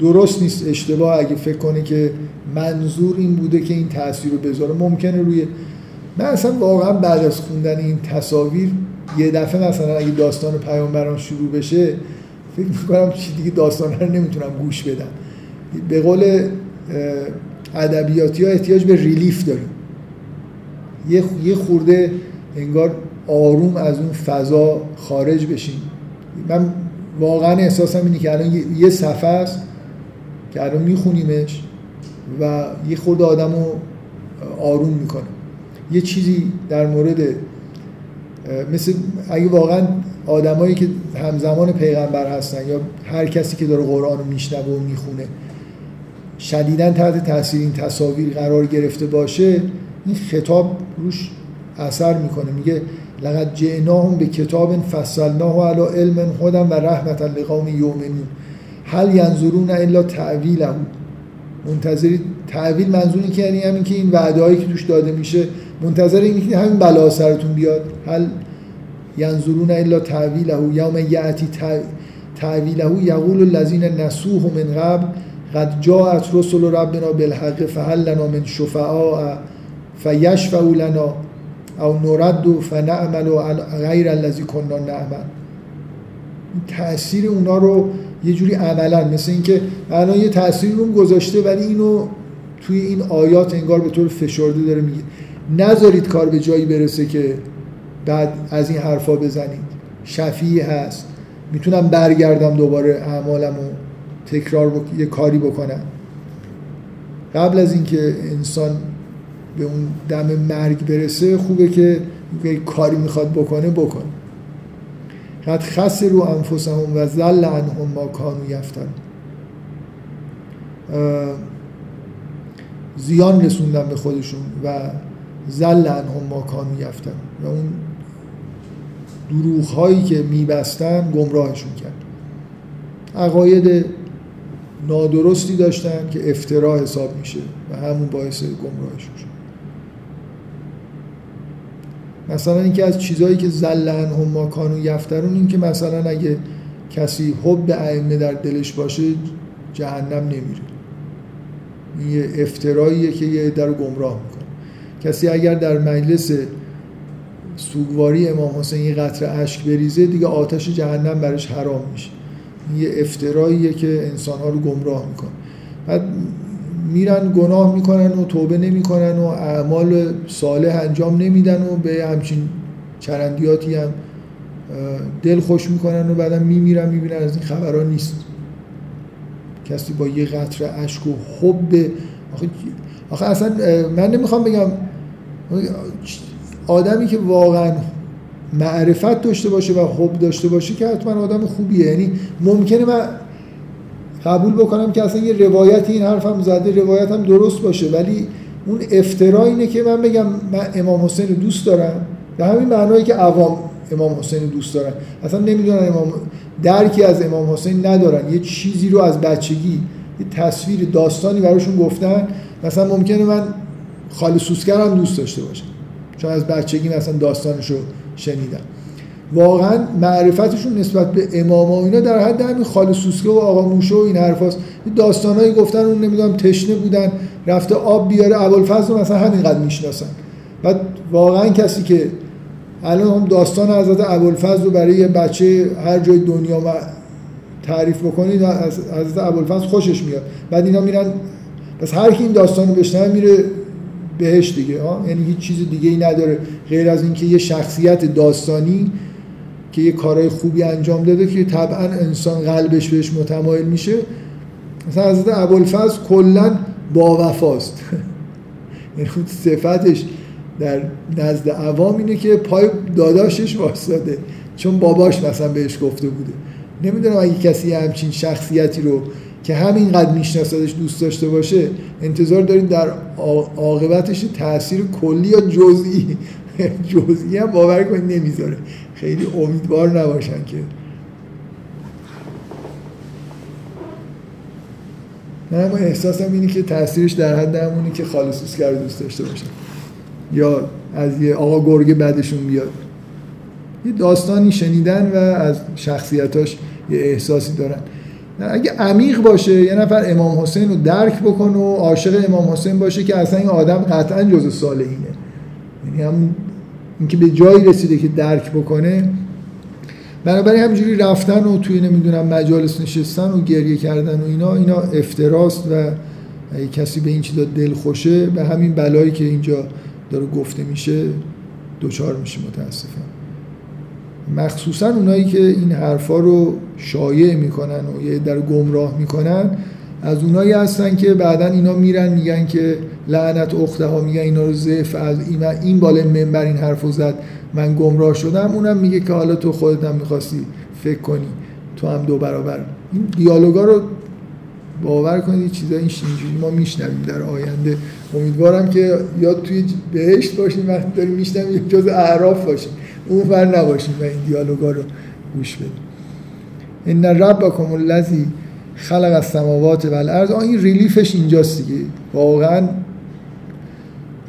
درست نیست اشتباه اگه فکر کنه که منظور این بوده که این تاثیر رو بذاره. ممکنه روی من اصلا واقعا بعد از خوندن این تصاویر یه دفعه مثلا اگه داستان پیامبران شروع بشه فکر می‌کنم چی دیگه داستان رو نمی‌تونم گوش بدم. به قول ادبیاتی ها احتیاج به ریلیف داریم. یه خورده انگار آروم از اون فضا خارج بشیم. من واقعا احساسم اینه که الان یه صفحه است. که الان میخونیمش و یه خورده آدم رو آروم می‌کنه. یه چیزی در مورد مثل اگه واقعا آدمایی که همزمان پیغمبر هستن یا هر کسی که داره قرآن رو میشنوه و می‌خونه شدیدا تحت تاثیر این تصاویر قرار گرفته باشه این خطاب روش اثر می‌کنه. میگه لقد جئناهم به کتاب فصلناه علی علم خودم و رحمتا لقوم یؤمنون. هل ینظرون الا تعویله منتظری تعویل منظوری که یعنی همین که این وعده که توش داده میشه منتظر اینه که همین بلا سرتون بیاد. هل ینظرون الا تعویله یوم یاتی تعویله یقول الذین نسوه من قبل قد جاءت رسل ربنا بالحق فهل لنا من شفعاء فیشفعوا لنا او نرد فنعمل غیر الذی کننا نعمل. تاثیر اونا رو یه جوری عملا مثل اینکه الان یه تاثیر رو گذاشته ولی اینو توی این آیات انگار به طور فشرده داره میگه. نذارید کار به جایی برسه که بعد از این حرفا بزنید. شفیع هست. می‌تونم برگردم دوباره اعمالم رو تکرار یه کاری بکنم. قبل از اینکه انسان به اون دم مرگ برسه خوبه که کاری می‌خواد بکنه بکنه قد رو انفسهم و زل عنهم ما کانو یفتن زیان رسوندن به خودشون و زل عنهم ما کانو یفتن و اون دروغ هایی که میبستن گمراهشون کرد. عقاید نادرستی داشتن که افترا حساب میشه و همون باعث گمراهشون شد. مثلا اینکه از چیزهایی که زلن هم ما کانو یفترون این که مثلا اگه کسی حب ائمه در دلش باشه جهنم نمیره. این یه افتراییه که یه در گمراه می‌کنه. کسی اگر در مجلس سوگواری امام حسین یه قطره اشک بریزه دیگه آتش جهنم برش حرام میشه. این یه افتراییه که انسانها رو گمراه می‌کنه. بعد میرن گناه می‌کنن و توبه نمی‌کنن و اعمال صالح انجام نمیدن و به همچین چرندیاتی هم دل خوش می‌کنن و بعدا میمیرن می‌بینن از این خبرها نیست. کسی با یه قطره اشک و حب آخه, آخه اصلا من نمی‌خوام بگم آدمی که واقعا معرفت داشته باشه و حب داشته باشه که حتما آدم خوبیه. یعنی ممکنه من قبول بکنم که اصلا یه روایت این حرفم زده روایت هم درست باشه ولی اون افترا اینه که من بگم من امام حسین رو دوست دارم. به همین معنایی که عوام امام حسین رو دوست دارن. اصلا نمی‌دونن امام درکی از امام حسین ندارن. یه چیزی رو از بچگی یه تصویر داستانی براشون گفتن. مثلا ممکنه من خاله دوست داشته باشم. چون از بچگی مثلا داستانش رو شنیدم. واقعا معرفتشون نسبت به امام و اینا در حد همین خال سوسکه و آقا موشه و این حرفاست. داستانایی گفتن اون نمی‌دونم تشنه بودن رفته آب بیاره ابوالفضل مثلا همینقدر می‌شناسن. بعد واقعا کسی که الان هم داستان حضرت ابوالفضل رو برای یه بچه هر جای دنیا تعریف بکنید از حضرت ابوالفضل خوشش میاد. بعد اینا میرن پس هر کی این داستان رو بشنوه میره بهش دیگه یعنی هیچ چیز دیگه ای نداره غیر از اینکه یه شخصیت داستانی که یه کارهای خوبی انجام داده که طبعا انسان قلبش بهش متمایل میشه. مثلا حضرت ابوالفضل کلا با وفاست. یعنی صفتش در نزد عوام اینه که پای داداشش واسطه چون باباش مثلا بهش گفته بوده. نمی‌دونم اگه کسی همچین شخصیتی رو که همینقدر میشناسدش دوست داشته باشه انتظار دارید در عاقبتش تاثیر کلی یا جزئی جزئی هم باور کنید نمی‌ذاره. خیلی امیدوار نباشن که. من اما احساسم اینه که تاثیرش در حد همونی که خالصوس کرده دوست داشته باشن یا از یه آقا گرگه بعدشون بیاد. یه داستانی شنیدن و از شخصیتاش یه احساسی دارن. اگه عمیق باشه یه نفر امام حسین رو درک بکنه و عاشق امام حسین باشه که اصلا این آدم قطعا جز صالحینه. یعنی هم اینکه به جایی رسیده که درک بکنه بنابراین همینجوری رفتن و توی نمی‌دونم مجالس نشستن و گریه کردن و اینا اینا افتراست و اگه کسی به این چیزا دل خوشه به همین بلایی که اینجا داره گفته میشه دوچار میشه متاسفم. مخصوصا اونایی که این حرفا رو شایع می‌کنن و یه در گمراه می‌کنن از اونایی هستن که بعدا اینا میرن میگن که لعنت اخته ها میگن اینا رو زف از این, این بالا منبر این حرفو زد. من گمراه شدم. اونم میگه که حالا تو خودت هم می‌خواستی فکر کنی. تو هم دو برابر. این دیالوگا رو باور کنید چیزای اینجوری ما میشنویم در آینده. امیدوارم که یا توی بهشت باشیم وقتی داریم میشنویم جز اعراف باشیم. اون فر نباشیم و این دیالوگا رو گوش بدیم. ان ربکم الذی خلق السماوات و الارض این ریلیفش اینجاست دیگه. واقعا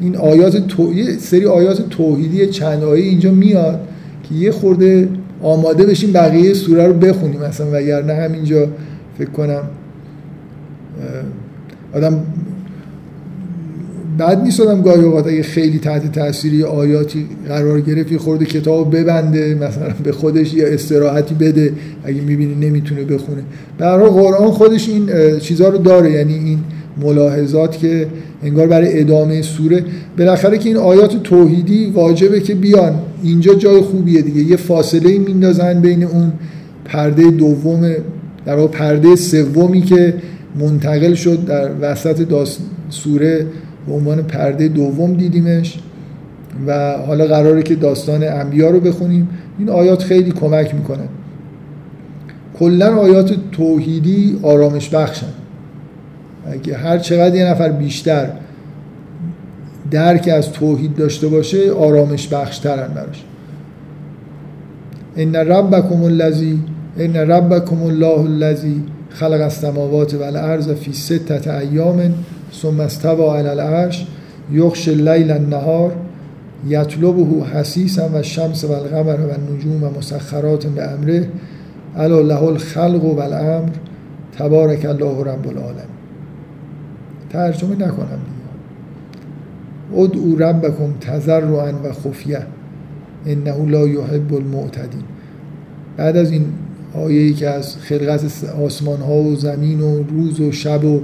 این آیات تو... یه سری آیات توحیدی چند آیه اینجا میاد که یه خورده آماده بشیم بقیه سوره رو بخونیم مثلا وگرنه همینجا فکر کنم آدم بعد نیست آدم گاهی اوقات اگه خیلی تحت تاثیر آیاتی قرار گرفت یه خورده کتاب ببنده مثلا به خودش یا استراحتی بده اگه می‌بینی نمی‌تونه بخونه. برای قرآن خودش این چیزها رو داره یعنی این ملاحظات که انگار برای ادامه سوره. بالاخره که این آیات توحیدی واجبه که بیان. اینجا جای خوبیه دیگه. یه فاصله میندازن بین اون پرده دوم در واقع پرده سومی که منتقل شد در وسط داست سوره به عنوان پرده دوم دیدیمش. و حالا قراره که داستان انبیا رو بخونیم. این آیات خیلی کمک می‌کنه. کلا آیات توحیدی آرامش بخشن. اگه هر چقدر یه نفر بیشتر درک از توحید داشته باشه آرامش بخشترن براش. ان ربکم الذی ان ربکم الله الذی خلق السماوات والارض فی سته ایام ثم استوى علی العرش یخش اللیل النهار یطلبه حسیسا و شمس و القمر و النجوم و مسخرات به امره الا له الخلق و الامر. تبارک الله رب العالمین. ترجمه نکنم دیگه. ادعو ربکم تضرعا و خفیه. انه لا یحب المعتدین. بعد از این آیه که از خلقت آسمان ها و زمین و روز و شب و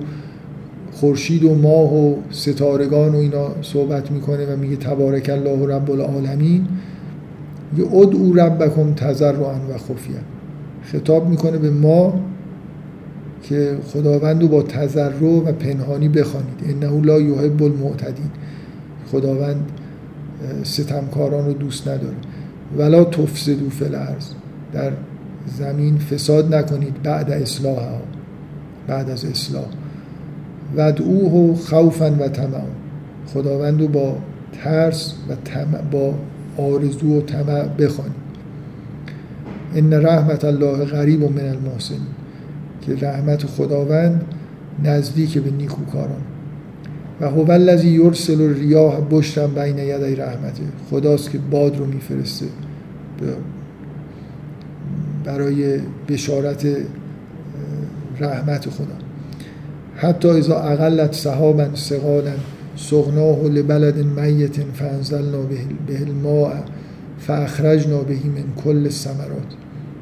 خورشید و ماه و ستارگان و اینا صحبت می‌کنه و میگه تبارک الله رب العالمین یه ادعو ربکم تضرعا و خفیه. خطاب می‌کنه به ما که خداوند رو با تضرع و پنهانی بخوانید. انه لا یحب المعتدین. خداوند ستمکاران رو دوست نداره. ولا تفسدو فی الارض. در زمین فساد نکنید بعد اصلاح ها بعد از اصلاح. ودعوه خوفا و طمع خداوند رو با ترس و طمع با آرزو و طمع بخوانید. ان رحمت الله غریب و من المحسنین. که رحمت خداوند نزدیک به نیکوکاران. و هو الذی یرسل الریاح بشرا بین یدی رحمته. خداست که باد رو میفرسته برای بشارت رحمت خدا. حتی اذا اقلت صحابا سقالا سغناه لبلد میت فانزلنا به الماء فاخرجنا به من کل الثمرات.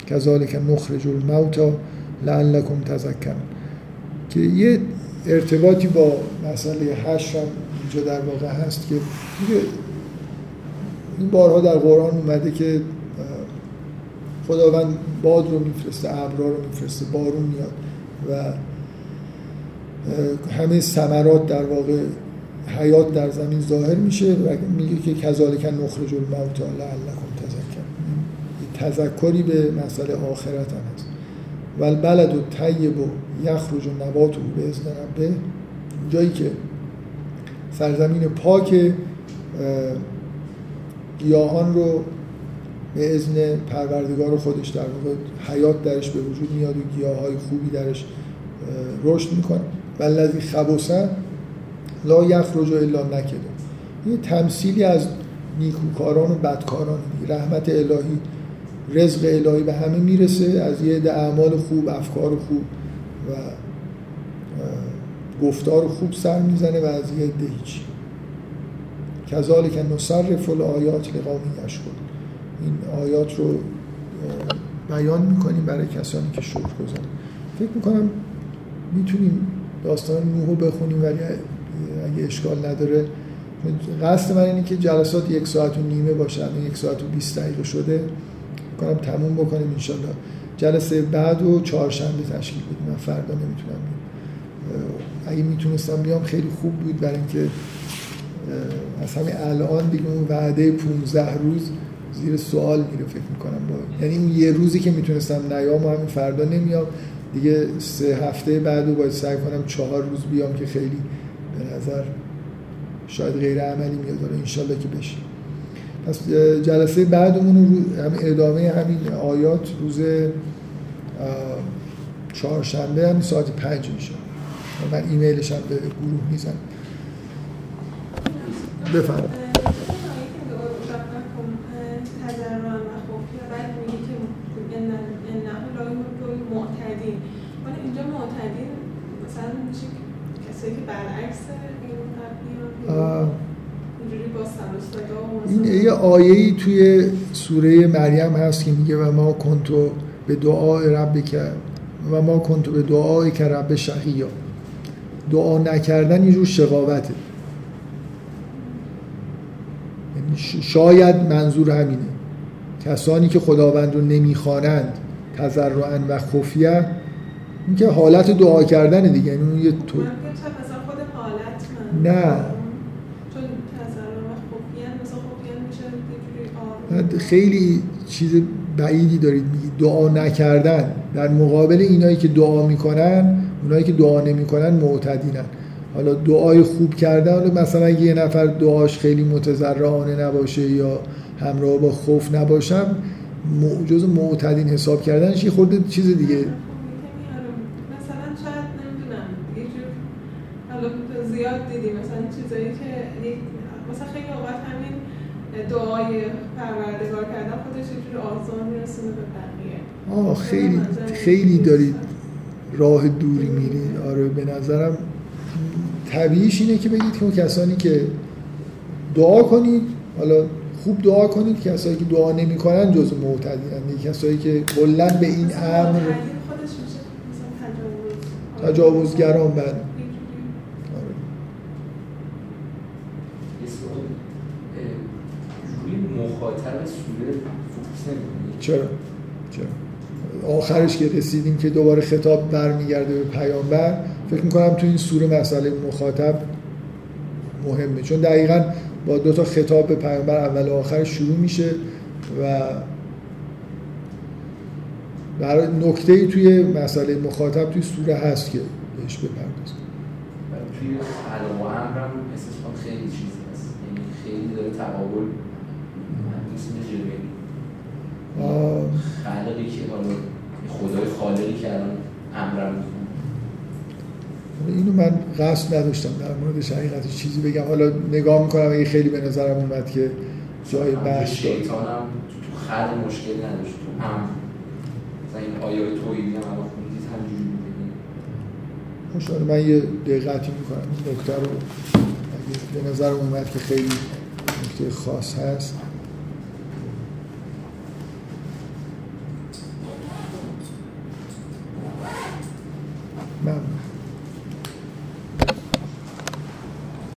کذالک نخرج الموتا لعلکم تذکرون. که یه ارتباطی با مسئله هشت هم اینجا در واقع هست که این بارها در قرآن اومده که خداوند باد رو میفرسته ابرا رو میفرسته بارون میاد و همه ثمرات در واقع حیات در زمین ظاهر میشه و میگه که کذالک نخرج الموتا لعلکم تذکر تذکری به مسئله آخرت هم هست. و البلد و طیب و یخرج و نبات و به ازن ربه. جایی که سرزمین پاک گیاهان رو به ازن پروردگار خودش در واقع حیات درش به وجود میاد و گیاه های خوبی درش رشد می‌کنه. و الذی خبوسن لا یخرج الا نکده این تمثیلی از نیکوکاران و بدکاران رحمت الهی رزق الهی به همه می‌رسه از یه اعمال خوب افکار خوب و گفتار خوب سر می‌زنه و از یه عده هیچ کذالک نصرف الآیات لقومی یشکر. این آیات رو بیان می‌کنیم برای کسانی که شکر گذارن. فکر می‌کنم می‌تونیم داستان نوحو بخونیم ولی اگه اشکال نداره. قصد من اینه که جلسات یک ساعت و نیمه باشن یک ساعت و بیست دقیقه شده. کنم تموم بکنیم انشالله. جلسه بعد و چهارشنبه تشکیل بدیم. من فردا نمی‌تونم اگه می‌تونستم بیام خیلی خوب بود برای اینکه از همین الان دیگه اون وعده 15 روز زیر سوال میره فکر می‌کنم. با یعنی یه روزی که می‌تونستم نیام و همین فردا نمیام. دیگه سه هفته بعد رو باید سعی کنم چهار روز بیام که خیلی به نظر شاید غیر عملی میاد. داره انشالله که بشه. پس جلسه بعدمون رو همین ادامه همین آیات روز چهارشنبه هم ساعت پنج میشه. من ایمیلش هم به گروه می‌زنم. بفرمایید. این یه آیه ای توی سوره مریم هست که میگه و ما کنتو به دعای رب که و ما کنتو به دعای که رب شقیا. دعا نکردن یه جور شقاوته. یعنی شاید منظور همینه. کسانی که خداوند رو نمی‌خوانند تضرعا و خفیه این که حالت دعا کردن دیگه. یعنی اون یه تو نه. خیلی چیز بعیدی دارید میگید. دعا نکردن. در مقابل اینایی که دعا می‌کنن اونایی که دعا نمی‌کنن معتدینن. حالا دعای خوب کردن مثلا یه نفر دعاش خیلی متضرعانه نباشه یا همراه با خوف نباشم جز معتدین حساب کردنش یه خورده چیز دیگه مثلا شاید نمی‌دونم یه جور حالا زیاد دیدی مثلا چیزایی که مثلا خیلی اوقات همین دعای پروردگار کردن خودش یه جور میرسونه به بقیه. آه خیلی خیلی دارید راه دوری میرید آره به نظرم طبیعیش اینه که بگید که کسانی که دعا کنید حالا خوب دعا کنید کسایی که دعا نمی‌کنن جز معتدینن کسایی که کلا به این امر تجاوزگران بعد چرا؟ چرا؟ آخرش که رسیدیم که دوباره خطاب برمیگرده به پیامبر فکر می‌کنم تو این سوره مسئله مخاطب مهمه چون دقیقا با دو تا خطاب به پیامبر اول و آخر شروع میشه و برای نکته ای توی مسئله مخاطب توی سوره هست که بهش بپردازیم توی خلق و امر هم احساس کنم خیلی چیز هست یعنی خیلی داره تقابل خلقی که حالا؟ خدای خالقی که الان امرم اینو من قصد نداشتم در مورد حقیقتش چیزی بگم. حالا نگاه می‌کنم اگه خیلی به نظرم اومد که جای بحث داره. شیطانم تو خلق مشکل نداشت. تو هم. مثلا این آیای توحیدی هم الان خوندید همینجوری خوشحال من یه دقیقتی می‌کنم. این نکته رو به نظر اومد که خیلی نکته خاص هست.